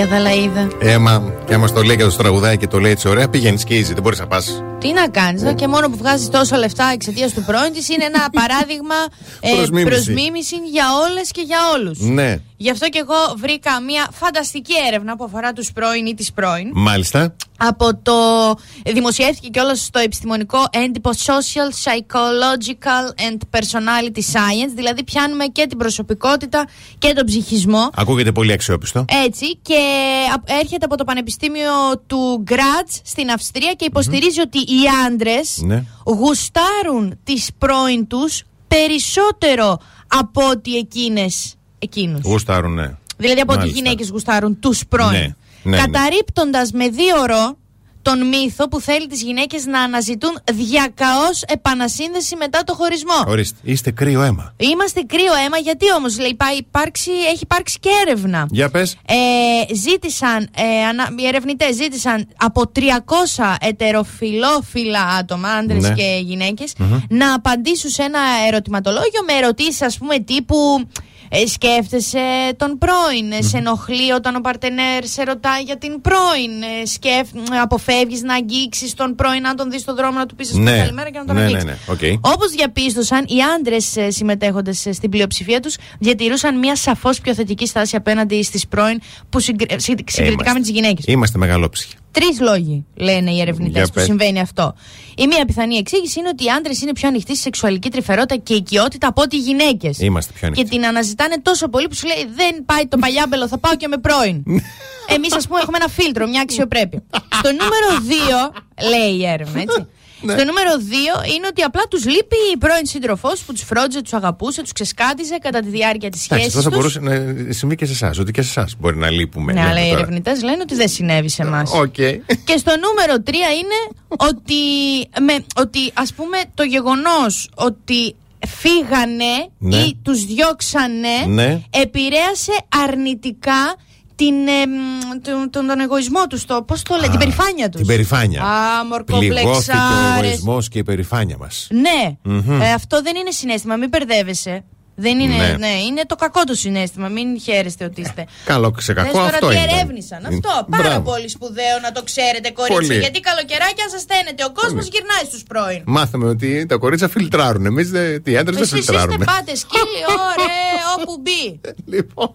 Ωραία τα λέει η Αδαλαίδα. Έμα, και άμα στο λέει και το τραγουδάει και το λέει έτσι ωραία, πήγαινε σκίζει, δεν μπορείς να πας. Τι να κάνεις, Ναι. και μόνο που βγάζεις τόσο λεφτά εξαιτίας του πρώην της είναι ένα παράδειγμα ε, Προς μίμηση. προς μίμηση για όλες και για όλους. Ναι, Γι' αυτό και εγώ βρήκα μια φανταστική έρευνα που αφορά τους πρώην ή τις πρώην. μάλιστα. Από το. Δημοσιεύτηκε κιόλας στο επιστημονικό έντυπο Social, Psychological and Personality Science. Δηλαδή, πιάνουμε και την προσωπικότητα και τον ψυχισμό. Ακούγεται πολύ αξιόπιστο. Έτσι και α- έρχεται από το Πανεπιστήμιο του Γκράτς στην Αυστρία και υποστηριζει ότι οι άντρες Ναι. γουστάρουν τις πρώην τους περισσότερο από ότι εκείνες εκείνους. Γουστάρουν, ναι. Δηλαδή από ότι οι Μάλιστα. γυναίκες γουστάρουν τους πρώην. Ναι, ναι, Καταρρύπτοντας με δύο ρο τον μύθο που θέλει τις γυναίκες να αναζητούν διακαώς επανασύνδεση μετά το χωρισμό. Ορίστε, είστε κρύο αίμα. Είμαστε κρύο αίμα, γιατί όμως λέει, πάει υπάρξει, έχει υπάρξει και έρευνα. Για πες. Ε, ζήτησαν, ε, ανα, οι ερευνητές ζήτησαν από 300 ετεροφιλόφιλα άτομα, άντρες Ναι. και γυναίκες, Μμμ. να απαντήσουν σε ένα ερωτηματολόγιο με ερωτήσεις, ας πούμε, τύπου. Ε, σκέφτεσαι τον πρώην, ε, σε ενοχλεί όταν ο παρτενέρ σε ρωτάει για την πρώην. Ε, σκέφ, αποφεύγεις να αγγίξεις τον πρώην, αν τον δεις στον δρόμο να του πεις Ναι, καλημέρα και να τον ναι, ναι, αγγίξεις. ναι. Οκ. Όπως διαπίστωσαν, οι άντρες συμμετέχοντες στην πλειοψηφία τους διατηρούσαν μια σαφώς πιο θετική στάση απέναντι στις πρώην που συγκρι- συ- συγκριτικά Είμαστε. με τις γυναίκες. Είμαστε μεγαλόψυχοι. Τρεις λόγοι λένε οι ερευνητές Για που πες. συμβαίνει αυτό. Η μία πιθανή εξήγηση είναι ότι οι άντρες είναι πιο ανοιχτοί στη σεξουαλική τρυφερότητα και οικειότητα από ότι οι γυναίκες. Είμαστε πιο ανοιχτοί. Και την αναζητάνε τόσο πολύ που σου λέει Δεν πάει το παλιάμπελο, θα πάω και με πρώην. Εμείς, ας πούμε, έχουμε ένα φίλτρο, μια αξιοπρέπεια. Στο νούμερο 2, λέει η έρευνα, έτσι. Ναι. Στο νούμερο 2 είναι ότι απλά τους λείπει η πρώην σύντροφός που τους φρόντιζε, τους αγαπούσε, τους ξεσκάτιζε κατά τη διάρκεια της Εντάξει, σχέσης. αυτό θα μπορούσε να συμβεί και σε εσάς. Ότι και σε εσάς μπορεί να λείπουμε. Ναι, λέμε αλλά οι τώρα. ερευνητές λένε ότι δεν συνέβη σε εμάς. Οκ. Και στο νούμερο 3 είναι ότι, με, ότι ας πούμε το γεγονός ότι φύγανε Ναι. ή τους διώξανε Ναι. επηρέασε αρνητικά την, ε, μ, τον, τον, τον εγωισμό τους, το, πώς το λέει, την περηφάνεια τους. Την περηφάνεια. Α, Πληγώθηκε ο μορκοπλεξάρες. εγωισμός και η περηφάνεια μας. Ναι, Μμμ. ε, αυτό δεν είναι συνέστημα, μην μπερδεύεσαι. Δεν είναι, Ναι. ναι. είναι το κακό το συνέστημα. Μην χαίρεστε ότι είστε. Καλό σε κακό Δες τώρα αυτό τι είναι. ερεύνησαν. Αυτό. Πάρα Μπράβο. πολύ σπουδαίο να το ξέρετε, κορίτσι. Πολύ. Γιατί καλοκαιράκια σας στέλνετε. Ο κόσμος Πολύ. γυρνάει στους πρώην. Μάθαμε ότι τα κορίτσια φιλτράρουν. Εμείς οι άντρες δεν Εσείς είστε φιλτράρουν. πάτε σκύλοι, ωραία, όπου μπει. Λοιπόν,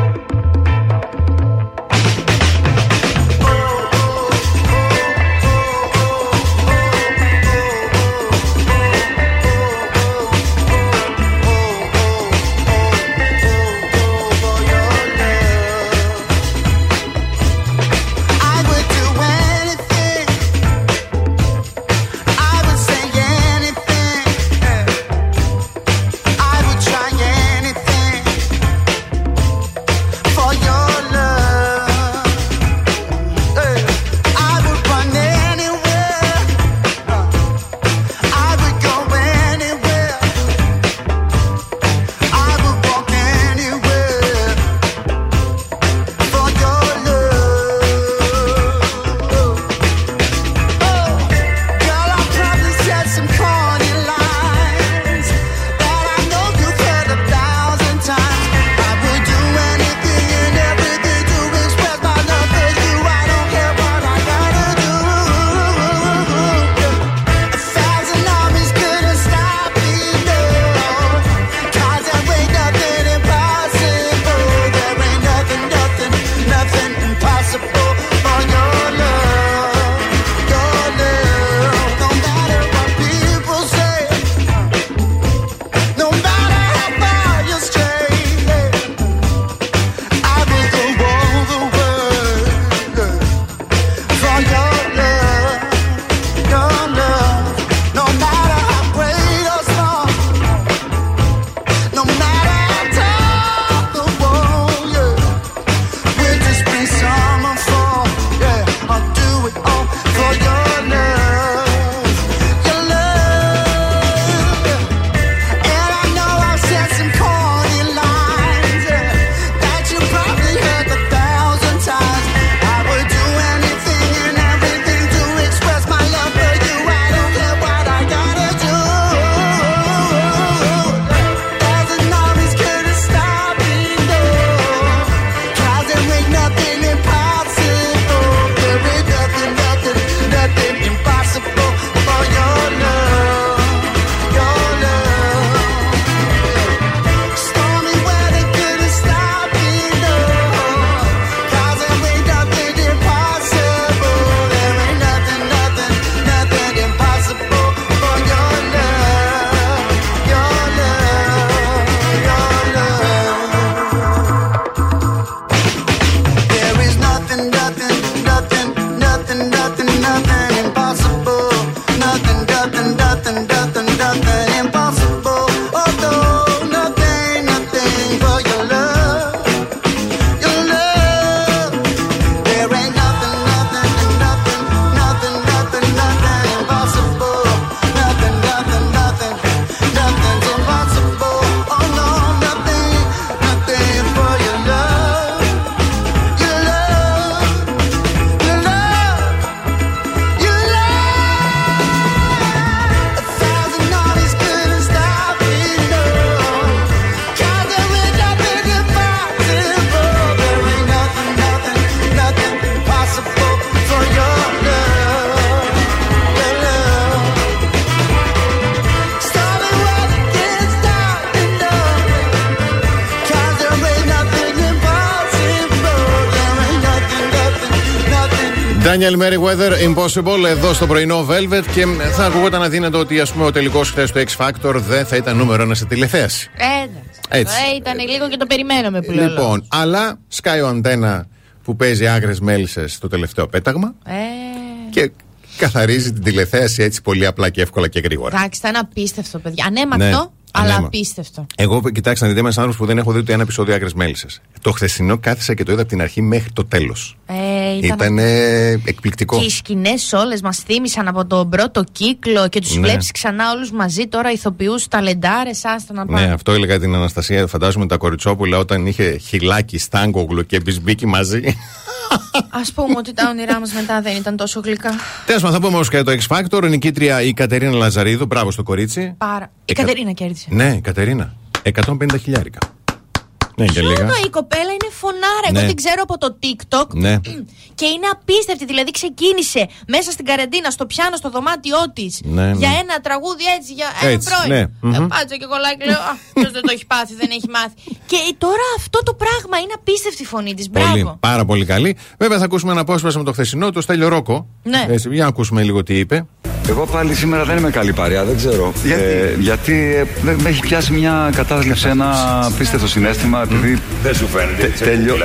Daniel Merriweather, Impossible, εδώ στο πρωινό Velvet. Και θα ακούγονταν αδύνατο ότι ας πούμε, ο τελικός χθες του X Factor δεν θα ήταν νούμερο ένα σε τηλεθέαση. Ε, εντάξει. Έτσι. Ε, ήταν λίγο και το περιμέναμε που λέω. Λοιπόν, αλλά σκάει ο αντένα που παίζει άγρες μέλισσες στο τελευταίο πέταγμα Ε, και καθαρίζει την τηλεθέαση έτσι πολύ απλά και εύκολα και γρήγορα. εντάξει, ήταν απίστευτο, παιδιά. Ανέμακτο, Ναι, αλλά ανέμα. απίστευτο. Εγώ, κοιτάξτε, να δείτε, είμαι ένας άνθρωπος που δεν έχω δει ούτε ένα επεισόδιο άκρε μέλισσες. Το χθεσινό κάθισα και το είδα από την αρχή μέχρι το τέλος. Ε, ήταν... Ήταν εκπληκτικό. Και οι σκηνές όλες μας θύμισαν από τον πρώτο κύκλο και τους Ναι. βλέπει ξανά όλους μαζί τώρα ηθοποιούς, ταλεντάρες, άστα να πάνε. Ναι, αυτό έλεγα την Αναστασία. Φαντάζομαι τα κοριτσόπουλα όταν είχε χιλάκι, στάγκογλου και μπισμπίκι μαζί. Α πούμε ότι τα όνειρά μας μετά δεν ήταν τόσο γλυκά. Τέλος πάντων, θα πούμε όμως και το X Factor. Νικήτρια η Κατερίνα Λαζαρίδου. Μπράβο στο κορίτσι. Πάρα. Η Εκα- Κατερίνα κέρδισε. Ναι, η Κατερίνα. 150 χιλιάρικα. Ναι, και λίγα. Μόνο η κοπέλα είναι φωνάρα. Εγώ Ναι. την ξέρω από το TikTok. Ναι. Και είναι απίστευτη. Δηλαδή ξεκίνησε μέσα στην καραντίνα, στο πιάνο, στο δωμάτιό της. Ναι, ναι. Για ένα τραγούδι έτσι, για ένα Έτσι, πρώην. ναι. Ε, Μμμ. Πάτσα και κολλάκι, λέω. Α, ποιος δεν το έχει πάθει, δεν έχει μάθει. Και τώρα αυτό το πράγμα είναι απίστευτη η φωνή της. Πολύ, Μπράβο. πάρα πολύ καλή. Βέβαια θα ακούσουμε ένα απόσπασμα με το χθεσινό, το Στέλιο Ρόκο. Ναι. Έτσι, για να ακούσουμε λίγο τι είπε. Εγώ πάλι σήμερα δεν είμαι καλή παρέα, δεν ξέρω. Γιατί, ε, γιατί ε, με, με έχει πιάσει μια κατάθλιψη, ένα απίστευτο συνέστημα. Επειδή Δεν σου φαίνεται έτσι. τέλειο.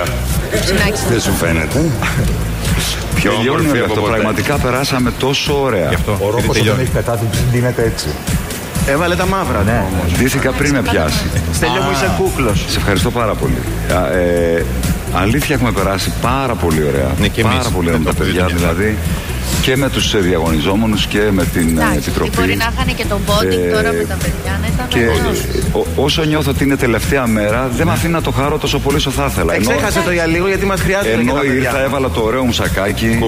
Δεν σου φαίνεται. Πιο Τελειώνει όμορφη με από αυτό. ποτέ. Πραγματικά περάσαμε τόσο ωραία. Ο Ρόκος όταν έχει κατάθλιψη δίνεται έτσι. Έβαλε τα μαύρα, ναι. Ντύθηκα πριν με πιάσει. Στέλιο μου, είσαι κούκλος. Σε ευχαριστώ πάρα πολύ. Α, Ε, αλήθεια έχουμε περάσει πάρα πολύ ωραία. Ναι, και πάρα εμείς. πολύ ωραία με τα παιδιά, δηλαδή και με τους διαγωνιζόμενους και με την ε, Εντάξει, επιτροπή. μπορεί να είχαν και τον bonding Ε, τώρα με τα παιδιά να ήταν Και ωραίο. ο- όσο νιώθω ότι είναι τελευταία μέρα, δεν με αφήνει να το χαρώ τόσο πολύ όσο θα ήθελα. Ε, ξέχασε το για λίγο γιατί μας χρειάζεται και Ενώ τα παιδιά. ήρθα, έβαλα το ωραίο μου σακάκι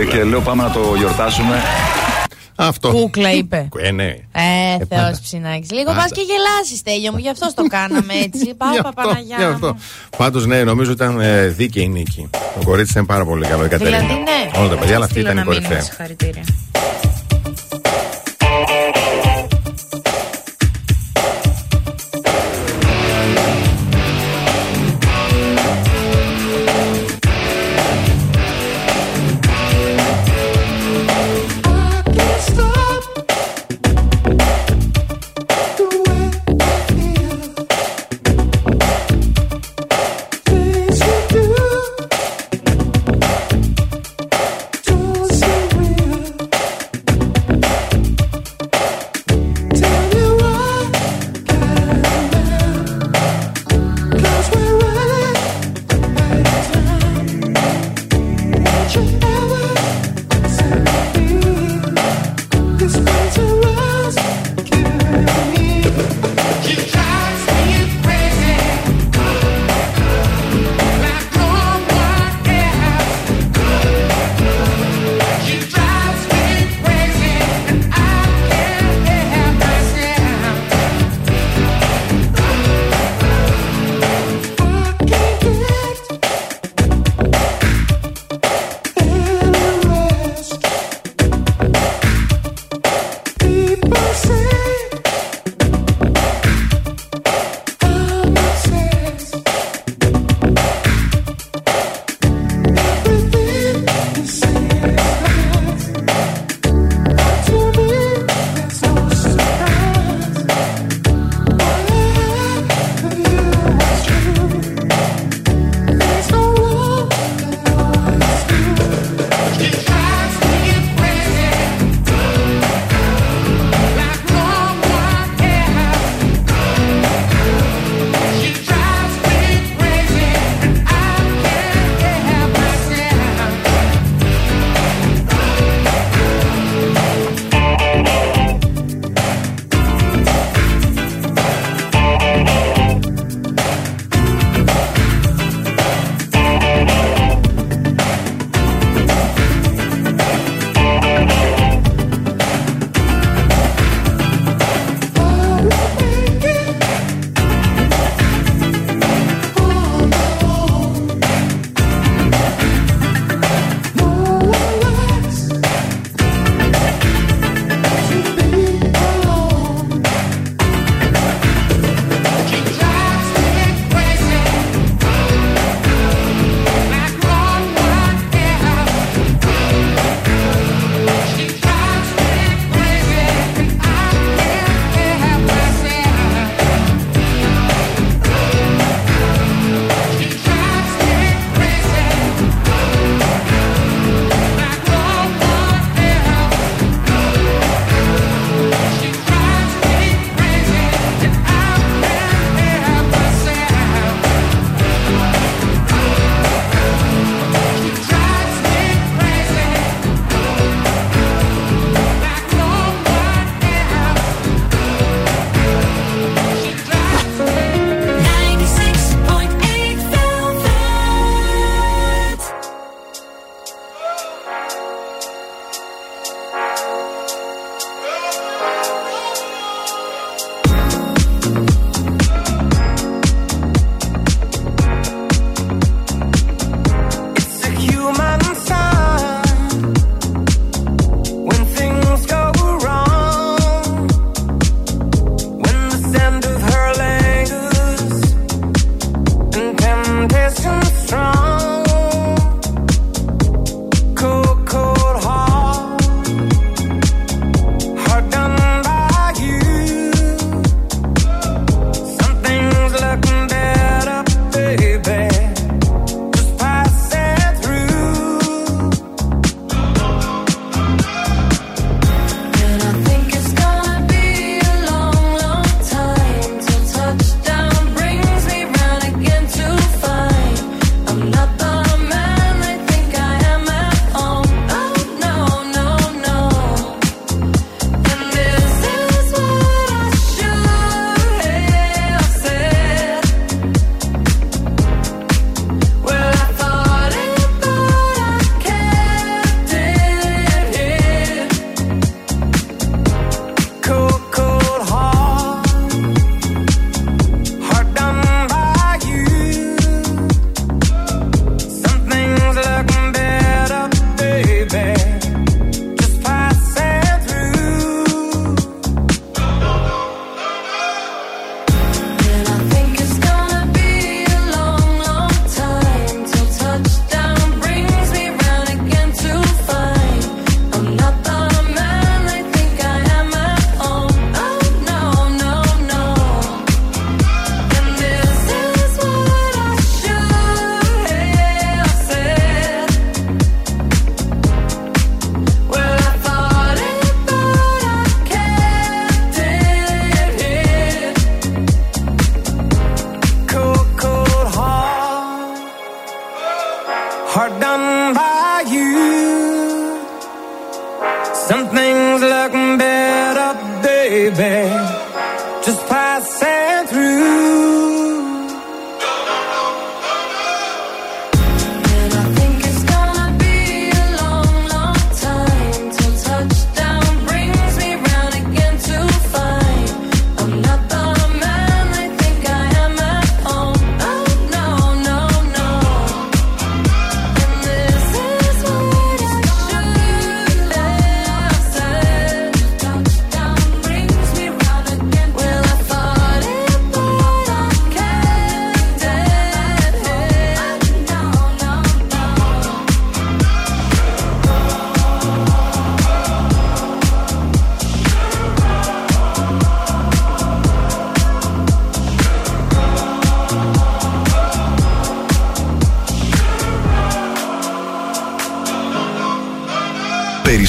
ε, και λέω πάμε να το γιορτάσουμε. Αυτό. Κούκλα είπε. Ε, ναι. Ε, Θεό πάντα. ψινάκι. Λίγο Πάντα. πας και γελάσεις, τέλειο μου. Γι' αυτό το κάναμε έτσι. Πάπα Παναγιά. Γι' αυτό. Πάντως, ναι, νομίζω ήταν ε, δίκαιη η νίκη. Το κορίτσι ήταν πάρα πολύ καλό, η Κατερίνα. Δηλαδή, ναι. Όλα τα παιδιά, αλλά αυτή Στείλω ήταν η ένα μήνυμα, κορυφαία. Συγχαρητήρια.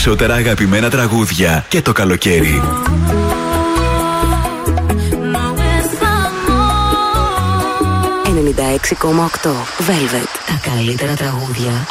περισσότερα αγαπημένα τραγούδια και το καλοκαίρι. Velvet. Τα καλύτερα τραγούδια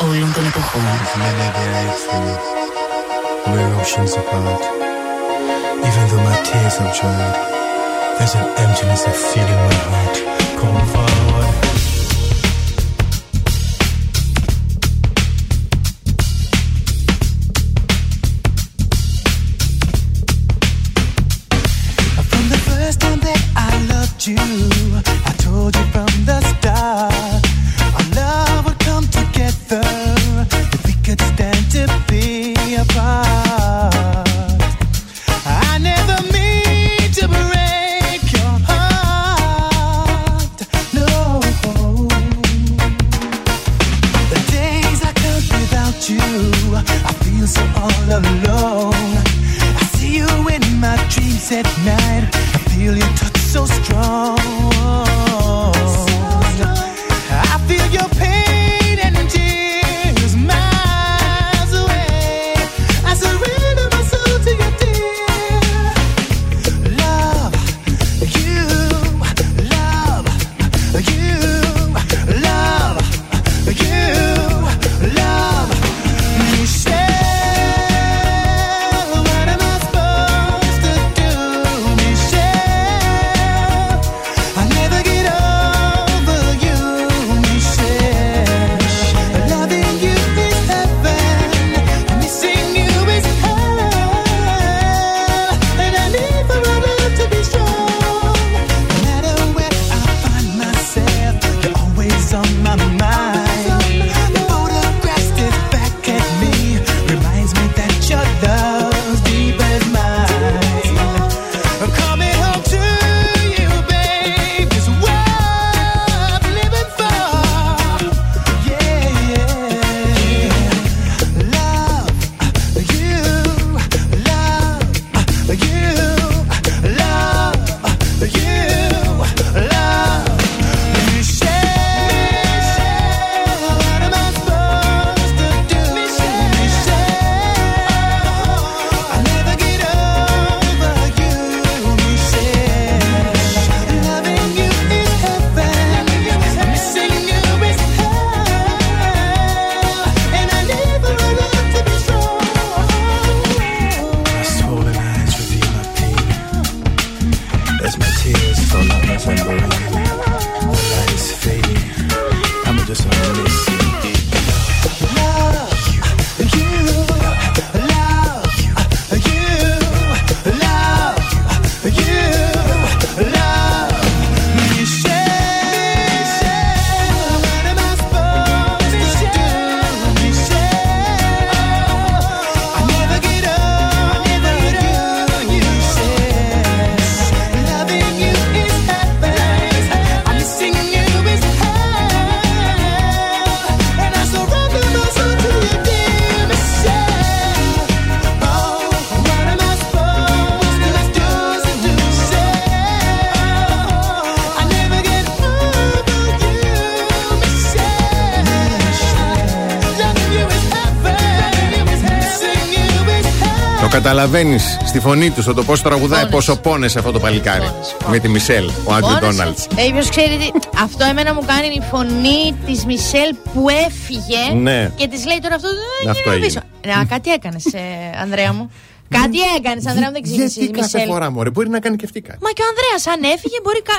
Καταλαβαίνεις στη φωνή του, το πώς τραγουδάει, πόσο πόνες αυτό το παλικάρι. Πόνες, πόνες. Με τη Μισελ, ο Άντρι Ντόναλτ. Ε, ποιος ξέρει τι. Αυτό εμένα μου κάνει η φωνή της Μισελ που έφυγε ναι. και της λέει τώρα αυτό. «Ε, αυτό πίσω. Να, κάτι έκανες, ε, Ανδρέα μου. Κάτι έκανες, Ανδρέα, μου δεν ξέρεις. Γιατί κάθε φορά, Μωρή, μπορεί να κάνει και αυτή κάτι. Μα και ο Ανδρέας, αν έφυγε, μπορεί. Κα...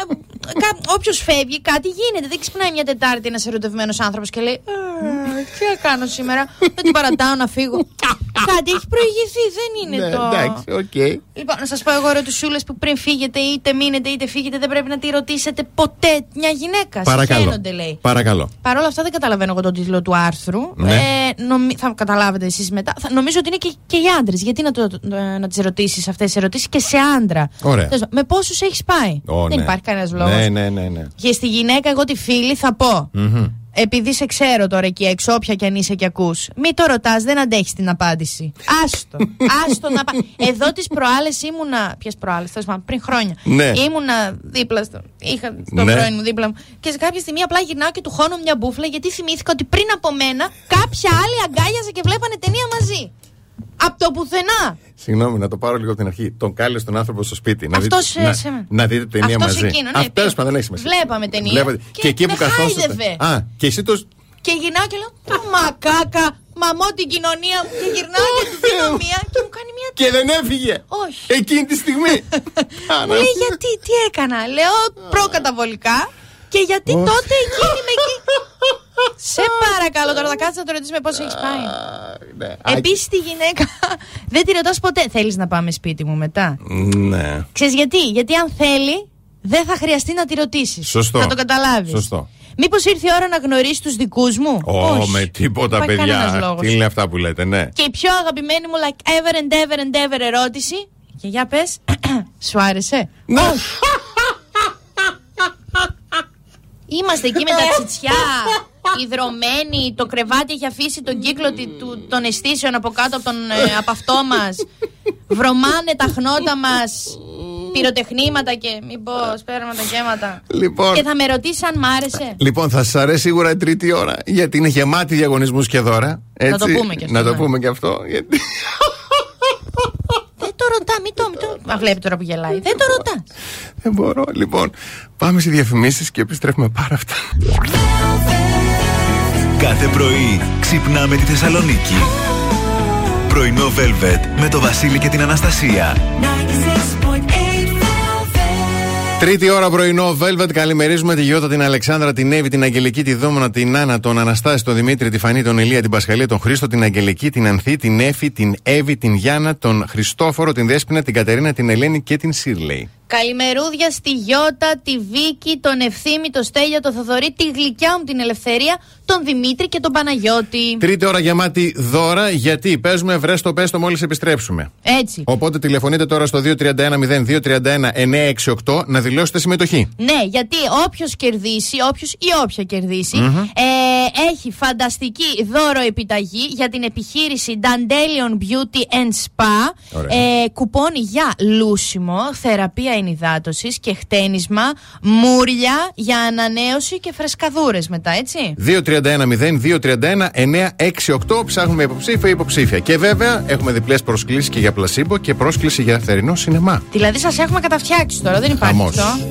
κα... Όποιος φεύγει, κάτι γίνεται. Δεν ξυπνάει μια Τετάρτη ένας ερωτευμένος άνθρωπος και λέει. Τι θα κάνω σήμερα. Δεν την παρατάω να φύγω κάτι έχεις προηγηθεί, δεν είναι Ναι, το. εντάξει, οκ. Λοιπόν, να σας πω εγώ ερωτησούλες που πριν φύγετε, είτε μείνετε είτε φύγετε, δεν πρέπει να τη ρωτήσετε ποτέ μια γυναίκα. Παρακαλώ. Συχαίνονται, λέει. Παρακαλώ. Παρ' όλα αυτά δεν καταλαβαίνω εγώ τον τίτλο του άρθρου. Ναι. Ε, νομι- θα καταλάβετε εσείς μετά. Θα, νομίζω ότι είναι και, και οι άντρες. Γιατί να, το, ε, να τις ρωτήσει αυτές τι ερωτήσεις και σε άντρα. Ωραία. Τέλος πάντων, Με πόσους έχεις πάει; Ω, δεν ναι. υπάρχει κανένας λόγος. Ναι, ναι, ναι. ναι. Και στη γυναίκα, εγώ τη φίλη, θα πω. Μμμ. Επειδή σε ξέρω τώρα εκεί έξω, όποια κι αν είσαι και ακούς, μη το ρωτάς, δεν αντέχεις την απάντηση. Άστο. Άστο να πα... Εδώ τις προάλλες ήμουνα. Ποιες προάλλες, τέλος πάντων, πριν χρόνια. Ναι. Ήμουνα δίπλα στο. Είχα τον Ναι. πρώην μου δίπλα μου. Και σε κάποια στιγμή απλά γυρνάω και του χώνω μια μπουφλα γιατί θυμήθηκα ότι πριν από μένα κάποια άλλη αγκάλιαζε και βλέπανε ταινία μαζί. Από το πουθενά. Συγγνώμη, να το πάρω λίγο από την αρχή. Τον κάλεσε τον άνθρωπο στο σπίτι. Να Αυτός, δείτε, ε, να, σε- να δείτε ταινία Αυτός μαζί. εκείνο, ναι, Αυτός τέλος πήγα. πάντων δεν έχει σημασία. Βλέπαμε ταινία. Βλέπατε. Και, εκεί με που καθόσατε. χάιδευε. Α, και εσύ το. Και γυρνάω και λέω «Πω, Μακάκα, μαμώ την κοινωνία μου. Και γυρνάω και του δίνω μία και μου κάνει μία. Και δεν έφυγε. Όχι. Εκείνη τη στιγμή. Μου λέει γιατί, τι έκανα. Λέω προκαταβολικά. Και γιατί Όχι. τότε εκείνη με εκεί. Σε παρακαλώ τώρα, θα κάτσεις να το ρωτήσουμε πώς έχεις πάει. Ναι. Επίσης τη γυναίκα δεν τη ρωτάς ποτέ. Θέλεις να πάμε σπίτι μου μετά; Ναι. Ξέρεις γιατί, γιατί αν θέλει, δεν θα χρειαστεί να τη ρωτήσεις. Σωστό. Θα το καταλάβεις. Σωστό. Μήπως ήρθε η ώρα να γνωρίσει τους δικούς μου; Ω, Όχι. με τίποτα, Υπάρχει κανένας παιδιά. λόγος. Τι είναι αυτά που λέτε, ναι. Και η πιο αγαπημένη μου like ever and ever and ever ερώτηση. Και για πες, σου άρεσε; Ναι. Όχι. Είμαστε εκεί με τα τσιτσιά, υδρωμένοι, το κρεβάτι έχει αφήσει τον κύκλο τη- του, των αισθήσεων από κάτω από, τον, ε, από αυτό μας. Βρωμάνε τα χνότα μας, πυροτεχνήματα και μην πω σπέρματα και αίματα. Λοιπόν. Και θα με ρωτήσεις αν μ' άρεσε. Λοιπόν, θα σας αρέσει σίγουρα η τρίτη ώρα. Γιατί είναι γεμάτη διαγωνισμούς και δώρα. Έτσι. το πούμε και αυτό, Να το ναι. πούμε και αυτό. Γιατί... Δεν το ρωτά, μην το, μην το... Μα βλέπει τώρα που γελάει. Δεν το ρωτάς. Δεν μπορώ. Λοιπόν, πάμε σε διαφημίσεις και επιστρέφουμε πάρα αυτά. Κάθε πρωί ξυπνάμε τη Θεσσαλονίκη. Πρωινό Velvet με το Βασίλη και την Αναστασία. Τρίτη ώρα πρωινό, Velvet. Καλημερίζουμε τη Γιώτα, την Αλεξάνδρα, την Εύη, την Αγγελική, τη Δόμονα, την Άννα, τον Αναστάση, τον Δημήτρη, τη Φανή, τον Ηλία, την Πασχαλία, τον Χρήστο, την Αγγελική, την Ανθή, την Έφη, την Εύη, την Γιάννα, τον Χριστόφορο, την Δέσπινα, την Κατερίνα, την Ελένη και την Σίρλεϊ. Καλημερούδια στη Γιώτα, τη Βίκη, τον Ευθύμη, τον Στέλιο, τον Θοδωρή, τη γλυκιά μου την Ελευθερία, τον Δημήτρη και τον Παναγιώτη. Τρίτη ώρα γεμάτη δώρα, γιατί παίζουμε βρες το πέστο μόλις επιστρέψουμε. Έτσι. Οπότε τηλεφωνείτε τώρα στο 231-0231-968 να δηλώσετε συμμετοχή. Ναι, γιατί όποιος κερδίσει, όποιος ή όποια κερδίσει, Μμμ. ε, έχει φανταστική δώρο επιταγή για την επιχείρηση Dandelion Beauty and Spa. Ωραία. Ε, κουπόνι για λούσιμο, θεραπεία ενυδάτωσης και χτένισμα, μούρια για ανανέωση και φρεσκαδούρες μετά, έτσι. 231-0231-968 ψάχνουμε υποψήφια ή υποψήφια. Και βέβαια έχουμε διπλές προσκλήσεις και για πλασίμπο και πρόσκληση για θερινό σινεμά. Δηλαδή σας έχουμε καταφτιάξει τώρα, δεν υπάρχει Χαμός. αυτό.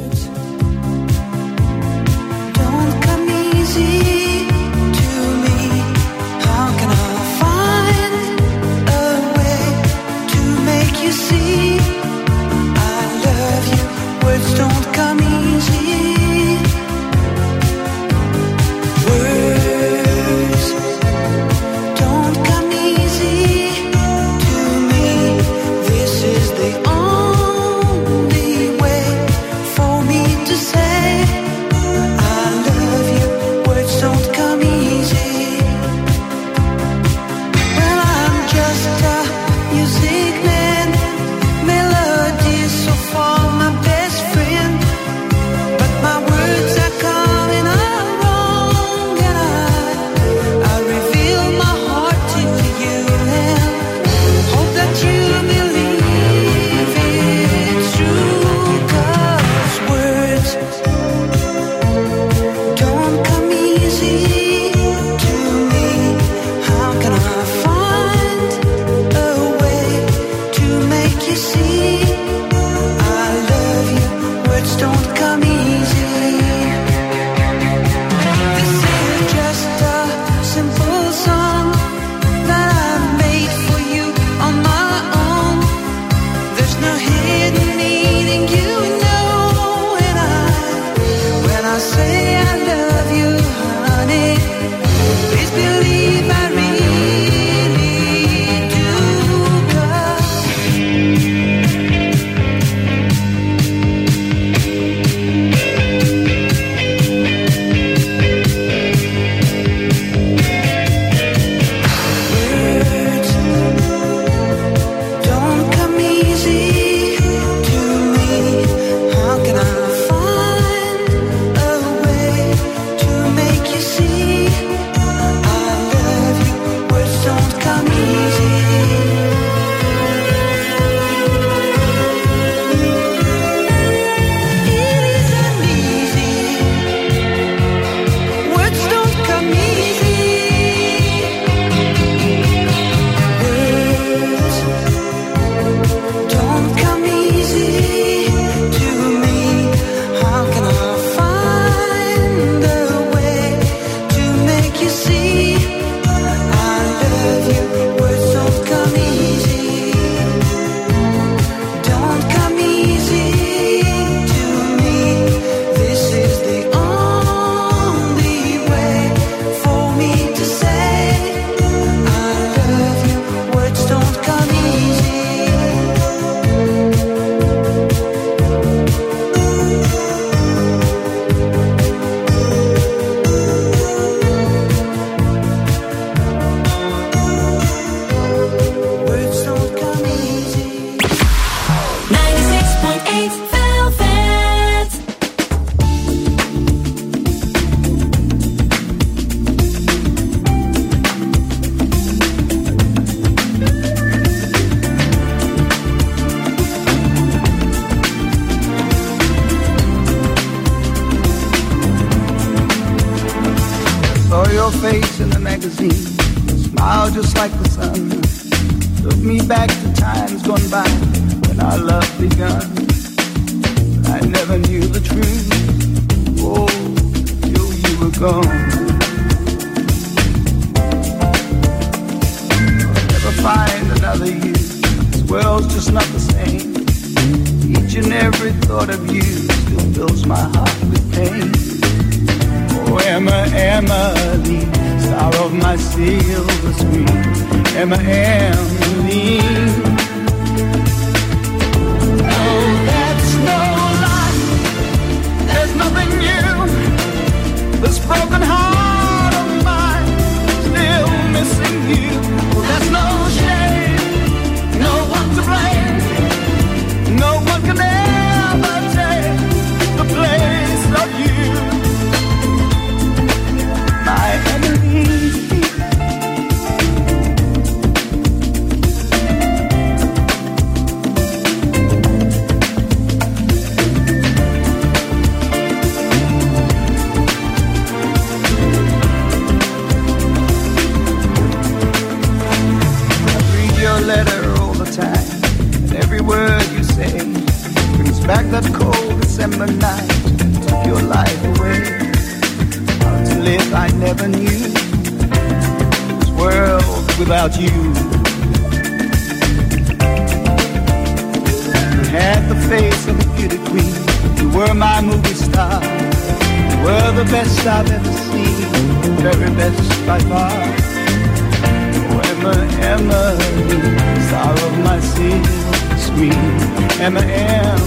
December night took your life away. How to live I never knew. This world without you. You had the face of a beauty queen. You were my movie star. You were the best I've ever seen. The very best by far. Oh, Emma, Emma, star of my city, sweet Emma, Emily.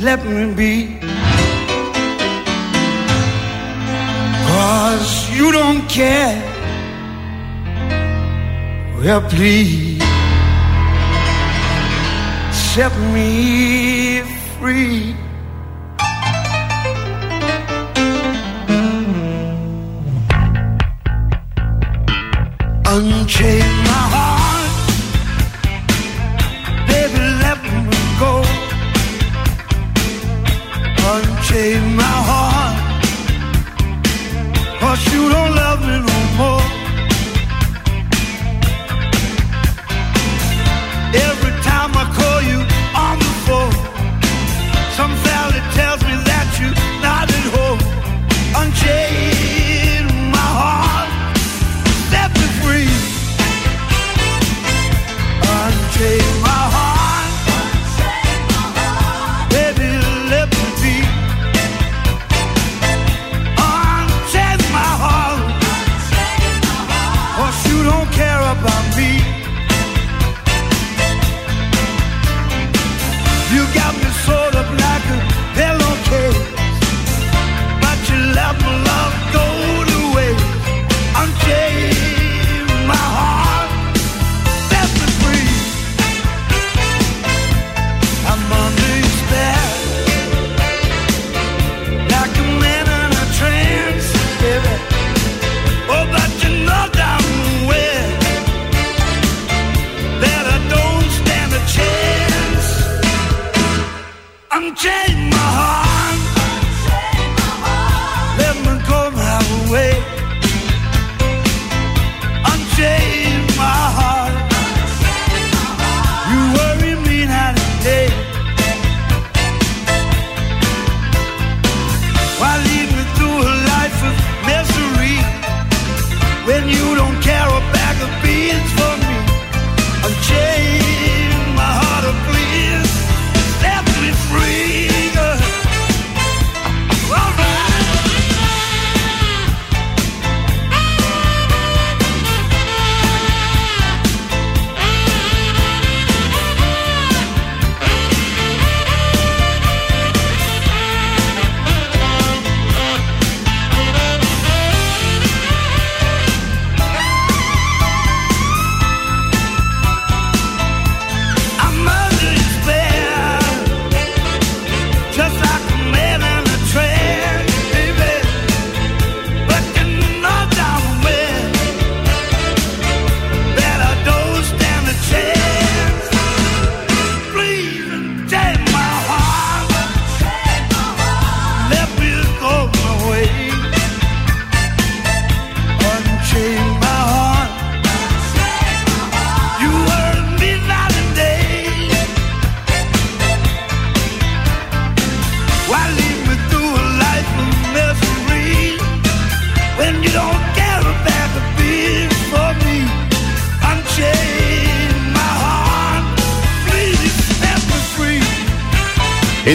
let me be. Cause you don't care. Well, please set me free.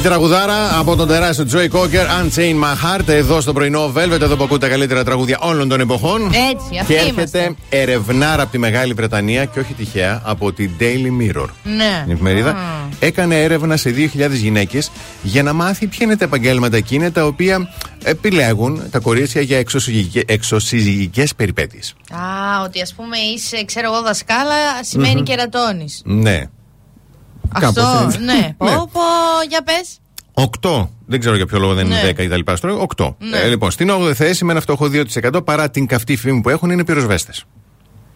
Τραγουδάρα από τον τεράστιο Joy Cocker, Unchain My Heart, εδώ στο πρωινό Velvet, εδώ που ακούτε τα καλύτερα τραγούδια όλων των εποχών. Έτσι, αυτοί Και έρχεται είμαστε. ερευνάρα από τη Μεγάλη Βρετανία και όχι τυχαία από την Daily Mirror. Ναι. Την εφημερίδα έκανε έρευνα σε 2.000 γυναίκες για να μάθει ποια είναι τα επαγγέλματα εκείνα τα οποία επιλέγουν τα κορίτσια για εξωσυζυγικέ περιπέτειες. Α, ότι ας πούμε είσαι, ξέρω εγώ, δασκάλα, σημαίνει Μμμ. κερατώνεις. Ναι. Κάπως Αυτό, έτσι. ναι. Πω, πω, για πες. 8. Δεν ξέρω για ποιο λόγο δεν είναι Ναι. 10 ή τα λοιπά. Στο 8. Ναι. Ε, λοιπόν, στην 8η θέση με ένα φτωχό 2% παρά την καυτή φήμη που έχουν είναι πυροσβέστες.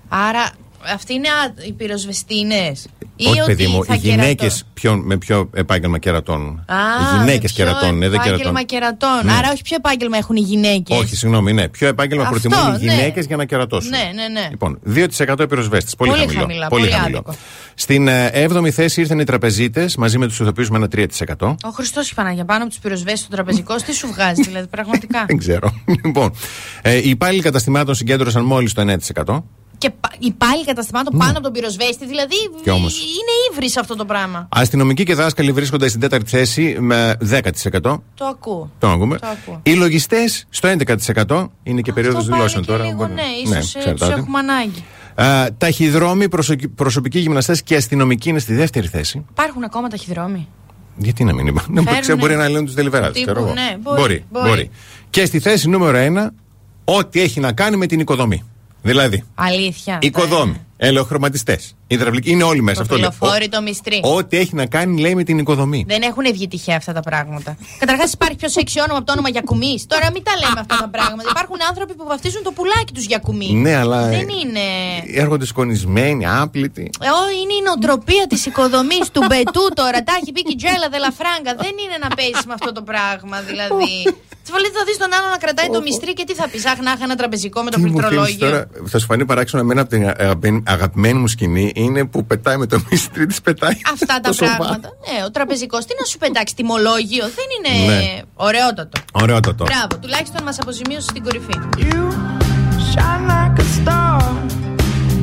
Άρα, αυτοί είναι α, οι πυροσβεστίνες. Ή Όχι, ότι παιδί μου, θα οι γυναίκες κερατώ- με ποιο επάγγελμα κερατώνουν. Α, οι γυναίκες με ποιο κερατώνουν, ε, δεν Επάγγελμα κερατώνουν. κερατών. Ναι. Άρα, όχι ποιο επάγγελμα έχουν οι γυναίκες. Όχι, συγγνώμη, ναι. Ποιο επάγγελμα Αυτό, προτιμούν οι ναι. γυναίκες για να κερατώσουν. Ναι, ναι, ναι. Λοιπόν, 2% οι πυροσβέστες. Πολύ, Πολύ χαμηλό. χαμηλά, πολύ άδικο. Στην 7η θέση ήρθαν οι τραπεζίτες μαζί με τους ηθοποιούς με ένα 3%. Ο Χριστός Παναγία πάνω από τους πυροσβέστες στο τραπεζικό, τι σου βγάζει, δηλαδή, πραγματικά; Δεν ξέρω. Λοιπόν, ε, οι υπάλληλοι καταστημάτων συγκέντρωσαν μόλις το 9%. Και πα- υπάλληλοι καταστημάτων πάνω από τον πυροσβέστη, δηλαδή Ναι. Και όμως. είναι ύβρις αυτό το πράγμα. Αστυνομικοί και δάσκαλοι βρίσκονται στην τέταρτη θέση με 10%. Το ακούω. Το ακούμε. Το ακούω. Οι λογιστές στο 11%. Είναι και περίοδος Αυτό δηλώσεων πάλι τώρα. και λίγο, μπορεί- ναι, ίσως τους εξαρτάται. έχουμε ανάγκη. Α, ταχυδρόμοι, προσωπικοί, προσωπικοί γυμναστές και αστυνομικοί είναι στη δεύτερη θέση. Υπάρχουν ακόμα ταχυδρόμοι; Γιατί να μην υπάρχουν; Φέρνουνε. Ξέρω, μπορεί να λένε τους τελειβεράδε. Τύπου, ναι, μπορεί, μπορεί, μπορεί. μπορεί. Και στη θέση νούμερο 1, ό,τι έχει να κάνει με την οικοδομή. Δηλαδή, Αλήθεια. οικοδόμοι, ελαιοχρωματιστές, υδραυλικοί, είναι όλοι μέσα. Το Αυτό λέω. φιλοφόρη, το μυστρή. Ο- Ό,τι έχει να κάνει, λέει, με την οικοδομή. Δεν έχουν βγει τυχαία αυτά τα πράγματα. Καταρχάς, υπάρχει πιο σεξι όνομα από το όνομα Γιακουμής. Τώρα μην τα λέμε αυτά τα πράγματα. Υπάρχουν άνθρωποι που βαφτίζουν το πουλάκι τους Γιακουμής. Ναι, αλλά. Δεν είναι. Έρχονται σκονισμένοι, άπλητοι. Ε, ό, είναι η νοοτροπία της οικοδομής του Μπετού τώρα. Τα έχει πει και η Τζέλα Δελαφράγκα. Δεν είναι να παίζεις με αυτό το πράγμα, δηλαδή. Τι βολή θα δεις τον άλλο να κρατάει το μυστρή και τι θα πεις. Αχ, να είχα ένα τραπεζικό με το Τι μου θύμισε πληκτρολόγιο. τώρα, θα σου φανεί παράξενο εμένα από την αγαπη- αγαπημένη μου σκηνή είναι που πετάει με το μυστρή της πετάει. Αυτά τα το σοφά. πράγματα. Ναι, ο τραπεζικός τι να σου πετάξει, τιμολόγιο. Δεν είναι Ναι. ωραιότατο. Ωραίο το τώρα. Μπράβο, τουλάχιστον μας αποζημίωσε στην κορυφή. Shine like a star.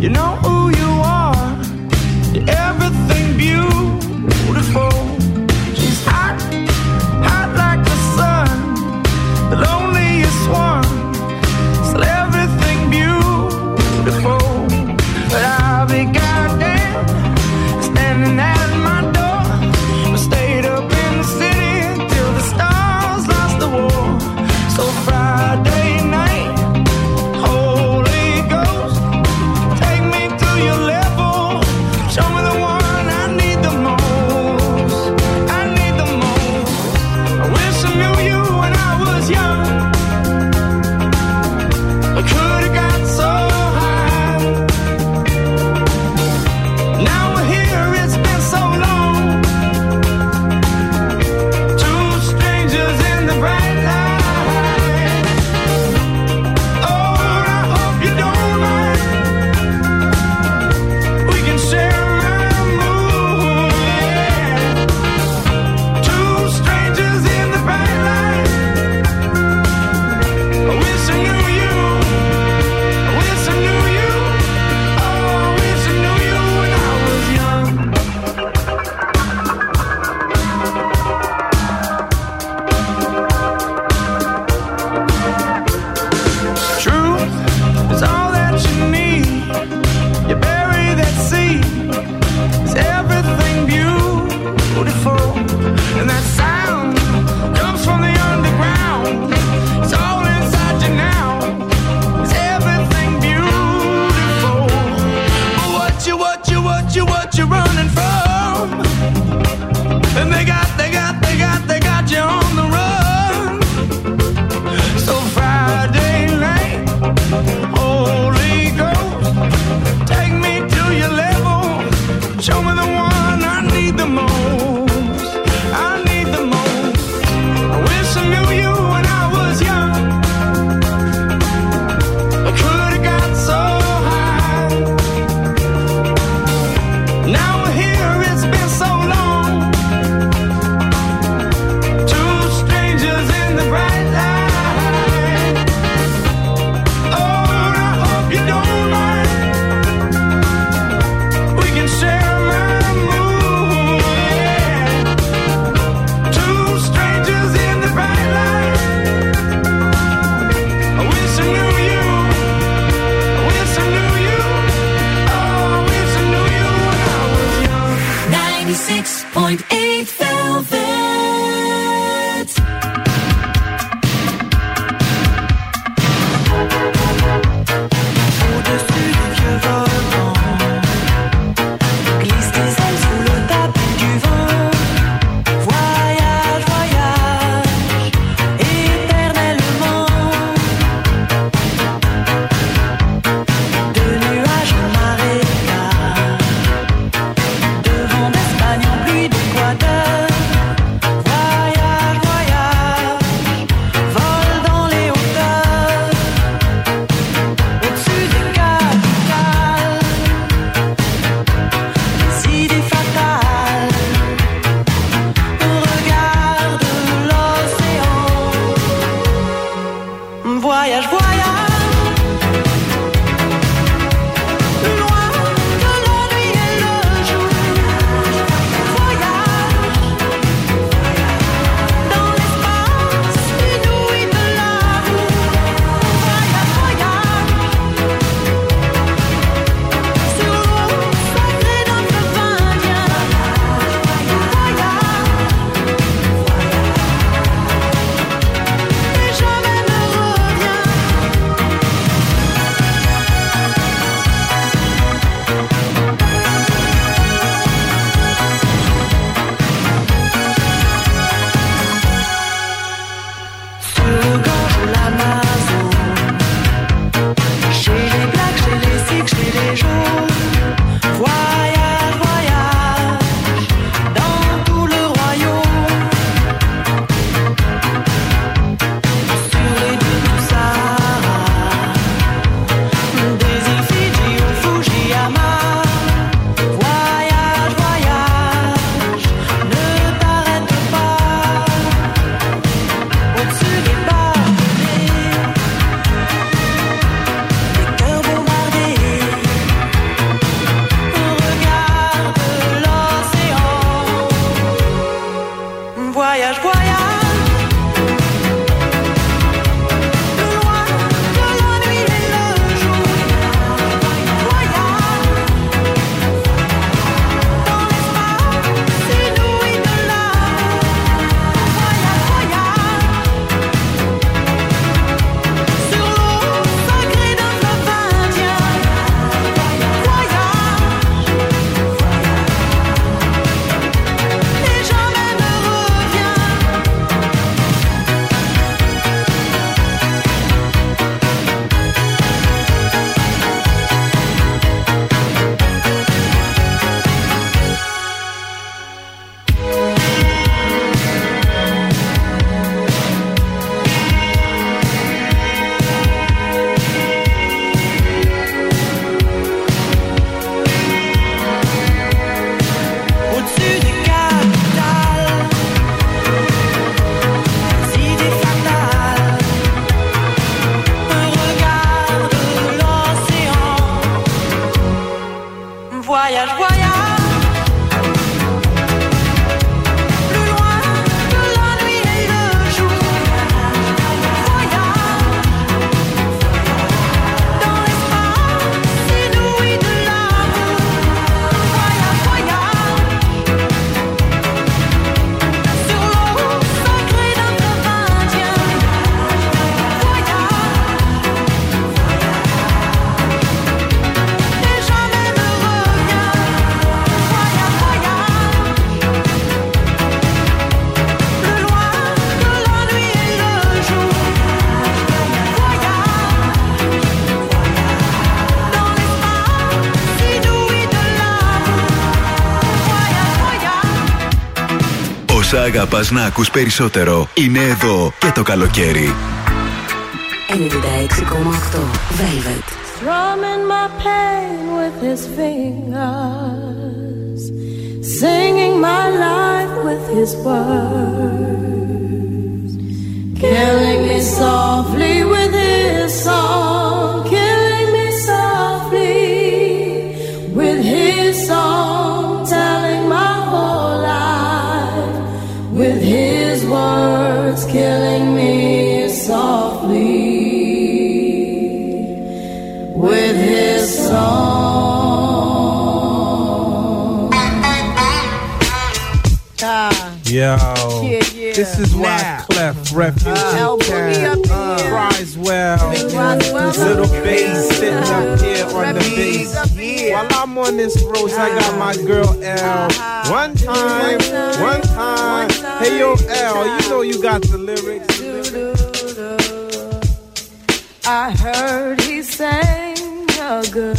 You know who you are. You're everything beautiful. She's hot, hot like the sun. The loneliest one. Όσα αγαπάς να ακούς περισσότερο είναι εδώ και το καλοκαίρι. 96,8 Velvet. Strumming my pain with his fingers, singing my life with his words, killing me softly with his song, this is why Now. Clef Refugee Uh, Boogie up Cat here. cries well. Big Roswell. Little bass sitting up here on the bass. While I'm on this road, I got my girl L. One time, one time. Hey yo, L, you know you got the lyrics. I heard he sang a good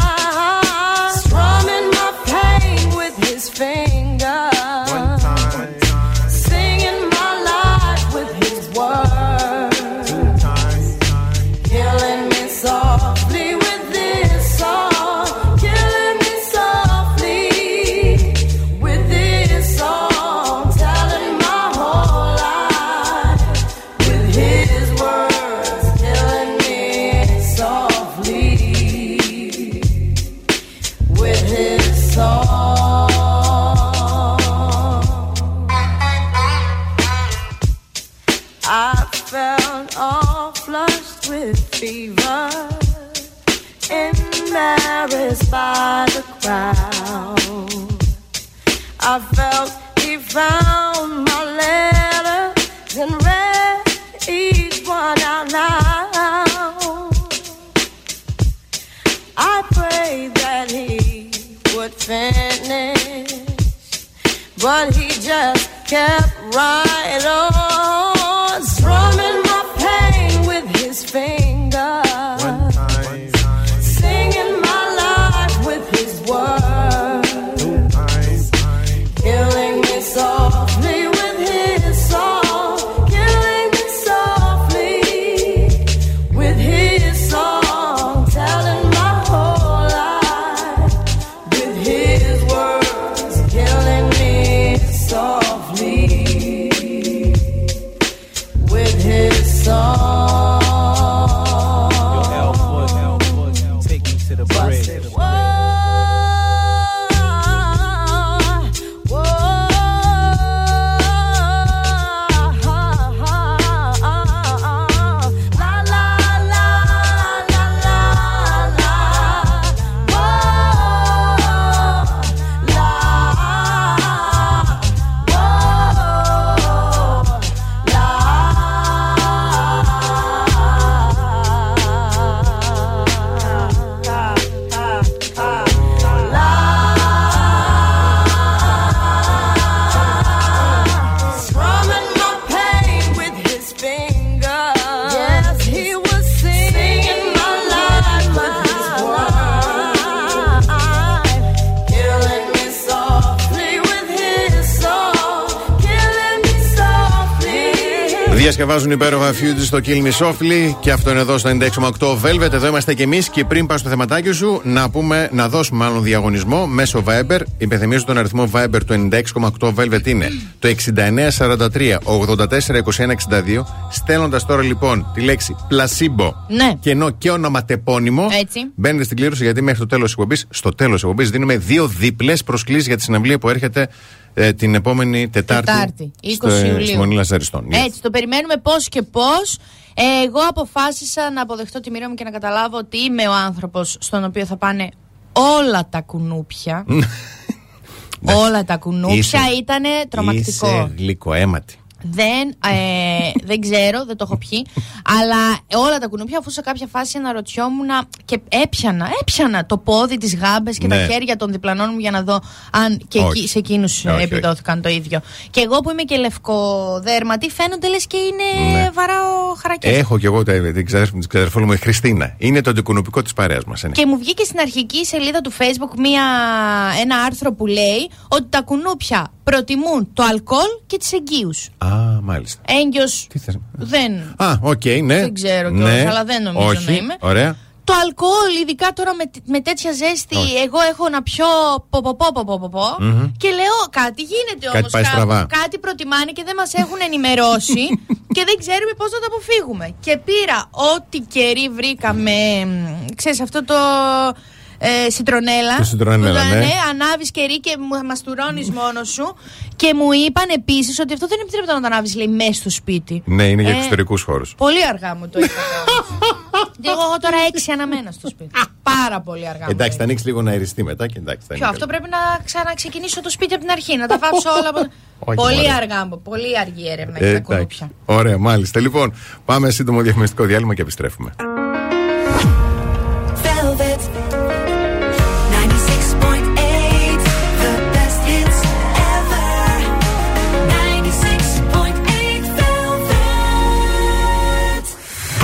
Just kept right Διασκευάζουν υπέροχα Future στο Kill Me Softly και αυτό είναι εδώ στο 96,8 Velvet. Εδώ είμαστε και εμείς και πριν πάω στο θεματάκι σου, να πούμε, να δώσουμε μάλλον διαγωνισμό μέσω Viber. Υπενθυμίζω τον αριθμό Viber του 96,8 Velvet είναι το 6943 84 21 62. Στέλνοντας τώρα λοιπόν τη λέξη placebo Ναι. και ενώ και ονοματεπώνυμο, Έτσι. μπαίνετε στην κλήρωση γιατί μέχρι το τέλος της εκπομπής, στο τέλος της εκπομπής, δίνουμε δύο διπλέ προσκλήσεις για τη συναυλία που έρχεται ε, την επόμενη Τετάρτη. Τετάρτη, 20 στο, ε, Ιουλίου. Στη Μονή Λαζαριστών. Έτσι, το περιμένουμε πώς και πώς. Ε, εγώ αποφάσισα να αποδεχτώ τη μοίρα μου και να καταλάβω ότι είμαι ο άνθρωπος στον οποίο θα πάνε όλα τα κουνούπια. όλα τα κουνούπια Είσαι- ήταν τρομακτικό. Είσαι γλυκοαίματη. Δεν, ε, δεν ξέρω, δεν το έχω πιει. αλλά όλα τα κουνούπια, αφού σε κάποια φάση αναρωτιόμουν και έπιανα, έπιανα το πόδι, τις γάμπες και Ναι. τα χέρια των διπλανών μου για να δω αν και Όχι. εκεί, σε εκείνους Όχι, όχι. επιδόθηκαν το ίδιο. Και εγώ που είμαι και λευκοδέρματη, φαίνονται λες και είναι Ναι. βαράω χαρακές. Έχω κι εγώ τα- την ξαδέρφη την ξαδερφούλα μου, η Χριστίνα. Είναι το αντικουνουπικό της παρέας μας. Και μου βγήκε στην αρχική σελίδα του Facebook μία, ένα άρθρο που λέει ότι τα κουνούπια προτιμούν το αλκοόλ και τις εγκύους. Α, μάλιστα. Έγκυος Τι θες; δεν Α, οκ, ναι. Δεν ξέρω κιόλας, αλλά δεν νομίζω Όχι. να είμαι. Ωραία. Το αλκοόλ, ειδικά τώρα με, με τέτοια ζέστη, εγώ έχω να πιω πο, πο, πο, πο, πο, πο, πο. Μμμ. και λέω κάτι γίνεται Κάτι όμως. πάει στραβά. Κάτι προτιμάνε και δεν μας έχουν ενημερώσει και δεν ξέρουμε πώς να το αποφύγουμε. Και πήρα ό,τι κερί βρήκαμε, ξέρεις αυτό το. Ε, σιτρονέλα. Το σιτρονέλα, Που, ναι. ανάβεις κερί και μου μαστουρώνει μόνος σου. Και μου είπαν επίσης ότι αυτό δεν επιτρέπεται να το ανάβεις, λέει, μέσα στο σπίτι. Ναι, είναι για Ε, εξωτερικούς χώρους. Πολύ αργά μου το είπα. Και εγώ, εγώ τώρα έξι αναμένα στο σπίτι. Πάρα πολύ αργά. μου Εντάξει, το θα ανοίξεις λίγο να αεριστεί μετά και εντάξει. θα Ποιο, είναι αυτό καλό. πρέπει να ξαναξεκινήσω το σπίτι από την αρχή, να τα βάψω όλα. Από... Όχι, πολύ μωρέ. αργά, μου, πολύ αργή έρευνα Ε, για τα εντάξει. κουνούπια. Ωραία, μάλιστα. Λοιπόν, πάμε σύντομο διαφημιστικό διάλειμμα και επιστρέφουμε.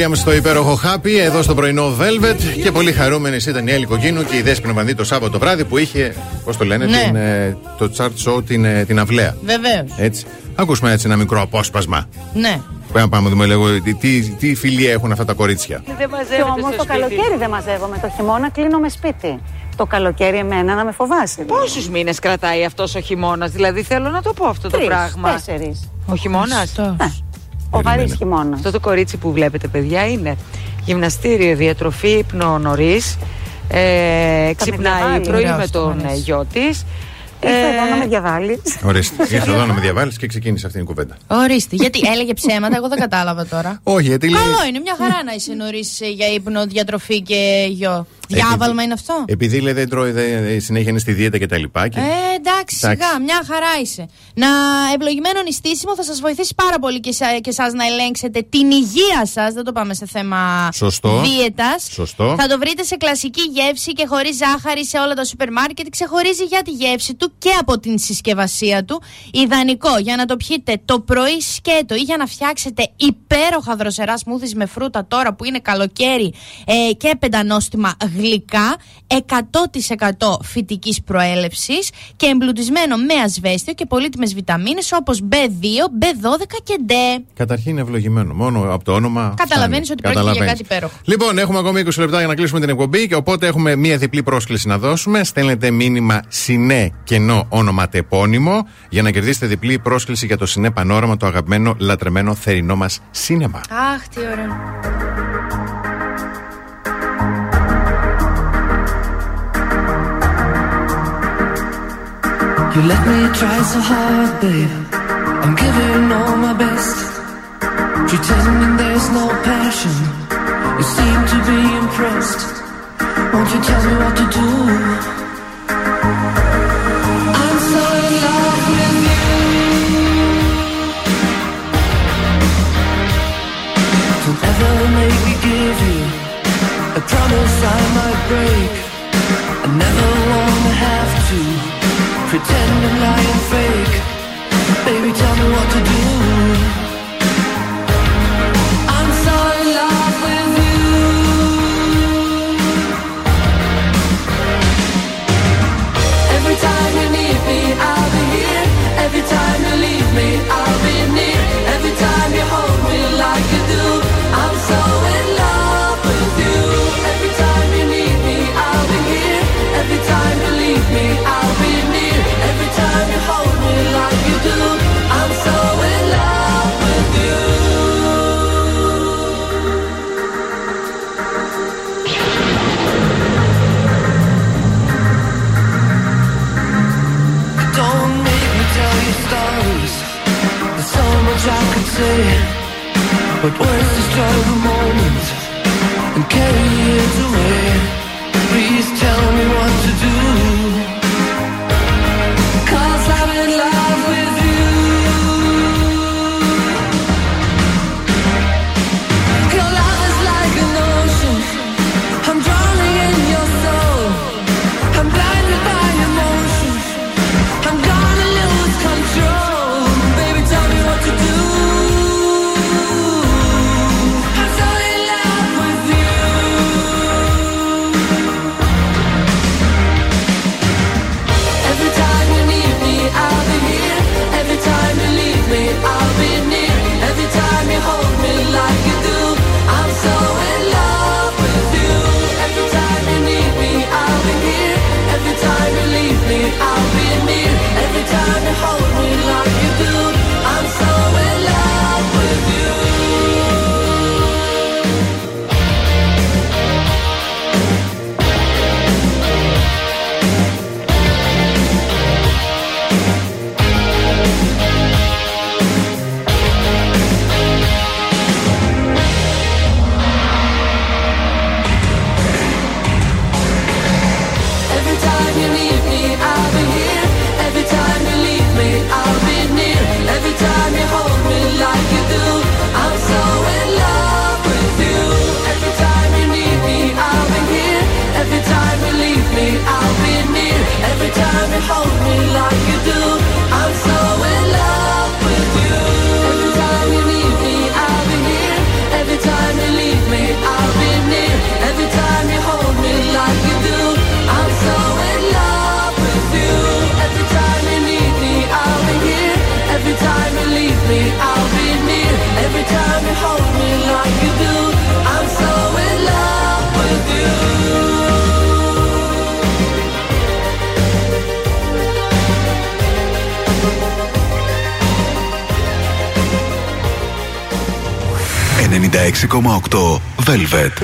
Williams στο υπέροχο Happy εδώ στο πρωινό Velvet. Και πολύ χαρούμενε ήταν η Έλλη Κοκκίνου και η Δέσπινα Βανδί το Σάββατο βράδυ που είχε, πώς το λένε, ναι. την, ε, το chart show την, ε, την αυλαία. Βεβαίως. Έτσι. Ακούσουμε έτσι ένα μικρό απόσπασμα. Ναι. Πάμε, πάμε δούμε λίγο τι, τι φιλία έχουν αυτά τα κορίτσια. Δεν μαζεύομαι. Όμως το καλοκαίρι δεν μαζεύομαι. Το χειμώνα κλείνω με σπίτι το καλοκαίρι εμένα να με φοβάσει. Πόσους μήνες κρατάει αυτός ο χειμώνας, δηλαδή θέλω να το πω αυτό Τρεις, το πράγμα. Τέσσερις. Ο χειμώνας; ναι. Ο βαρύ χειμώνας. Αυτό το κορίτσι που βλέπετε, παιδιά, είναι γυμναστήριο, διατροφή, ύπνο νωρίς. Ε, ξυπνάει πρωί με τον ε, γιο της. Ήρθα εδώ να με διαβάλεις. Ορίστε. Ήρθε εδώ να με διαβάλεις και ξεκίνησε αυτή η κουβέντα. Ορίστε. Γιατί έλεγε ψέματα, εγώ δεν κατάλαβα τώρα. Όχι, γιατί λέει. Καλό είναι, μια χαρά να είσαι νωρίς για ύπνο, διατροφή και γιο. Διάβαλμα είναι αυτό; Επειδή λέει δεν τρώει, δεν, συνέχεια είναι στη δίαιτα και τα λοιπά. Και... Ε, εντάξει, Εντάξει. σιγά, μια χαρά είσαι. Να ευλογημένο νηστίσιμο θα σας βοηθήσει πάρα πολύ και, εσά- και εσάς να ελέγξετε την υγεία σας. Δεν το πάμε σε θέμα Σωστό. δίαιτας. Σωστό. Θα το βρείτε σε κλασική γεύση και χωρίς ζάχαρη σε όλα τα σούπερ μάρκετ. Ξεχωρίζει για τη γεύση του και από την συσκευασία του. Ιδανικό για να το πιείτε το πρωί σκέτο ή για να φτιάξετε υπέροχα δροσερά σμούθις με φρούτα τώρα που είναι καλοκαίρι ε, και πεντανόστιμα γλυκά. 100% φυτικής προέλευσης και εμπλουτισμένο με ασβέστιο και πολύτιμες βιταμίνες όπως B2, B12 και D. Καταρχήν είναι ευλογημένο. Μόνο από το όνομα. Καταλαβαίνεις φτάνει. ότι πρόκειται για Καταλαβαίνεις. κάτι υπέροχο. Λοιπόν, έχουμε ακόμη 20 λεπτά για να κλείσουμε την εκπομπή και οπότε έχουμε μία διπλή πρόσκληση να δώσουμε. Στέλνετε μήνυμα συνέ κενό όνομα τεπώνυμο για να κερδίσετε διπλή πρόσκληση για το συνέ πανόραμα, το αγαπημένο λατρεμένο θερινό μας σίνεμα. Αχ, τι ωραίο. You let me try so hard, babe. I'm giving all my best. Pretending there's no passion. You seem to be impressed. Won't you tell me what to do? Give you a promise I might break. I never wanna have to pretend and lie and fake. Baby, tell me what to do. I'm so in love with you. Every time you need me, I'll be here. Every time you leave me, I'll be much I could say, but where's the words destroy the moment Velvet.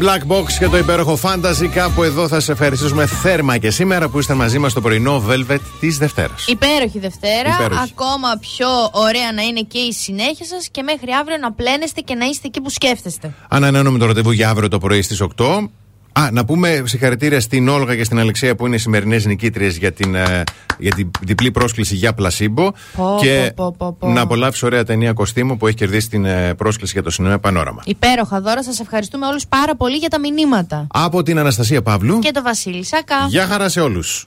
Black Box και το υπέροχο Fantasy, κάπου εδώ θα σε ευχαριστήσουμε θέρμα και σήμερα που είστε μαζί μας στο πρωινό Velvet της Δευτέρας. Υπέροχη Δευτέρα. Υπέροχη. Ακόμα πιο ωραία να είναι και η συνέχεια σας και μέχρι αύριο να πλένεστε και να είστε εκεί που σκέφτεστε. Ανανεώνουμε το ραντεβού για αύριο το πρωί στις 8. Α, να πούμε συγχαρητήρια στην Όλγα και στην Αλεξία που είναι οι σημερινές νικήτριες για την, ε, για την διπλή πρόσκληση για πλασίμπο. Πω, και πω, πω, πω. να απολαύσει ωραία ταινία κοστίμου που έχει κερδίσει την ε, πρόσκληση για το σινεμά Πανόραμα. Υπέροχα δώρα. Σας ευχαριστούμε όλους πάρα πολύ για τα μηνύματα. Από την Αναστασία Παύλου. Και το Βασίλη Σακά. Γεια χαρά σε όλους.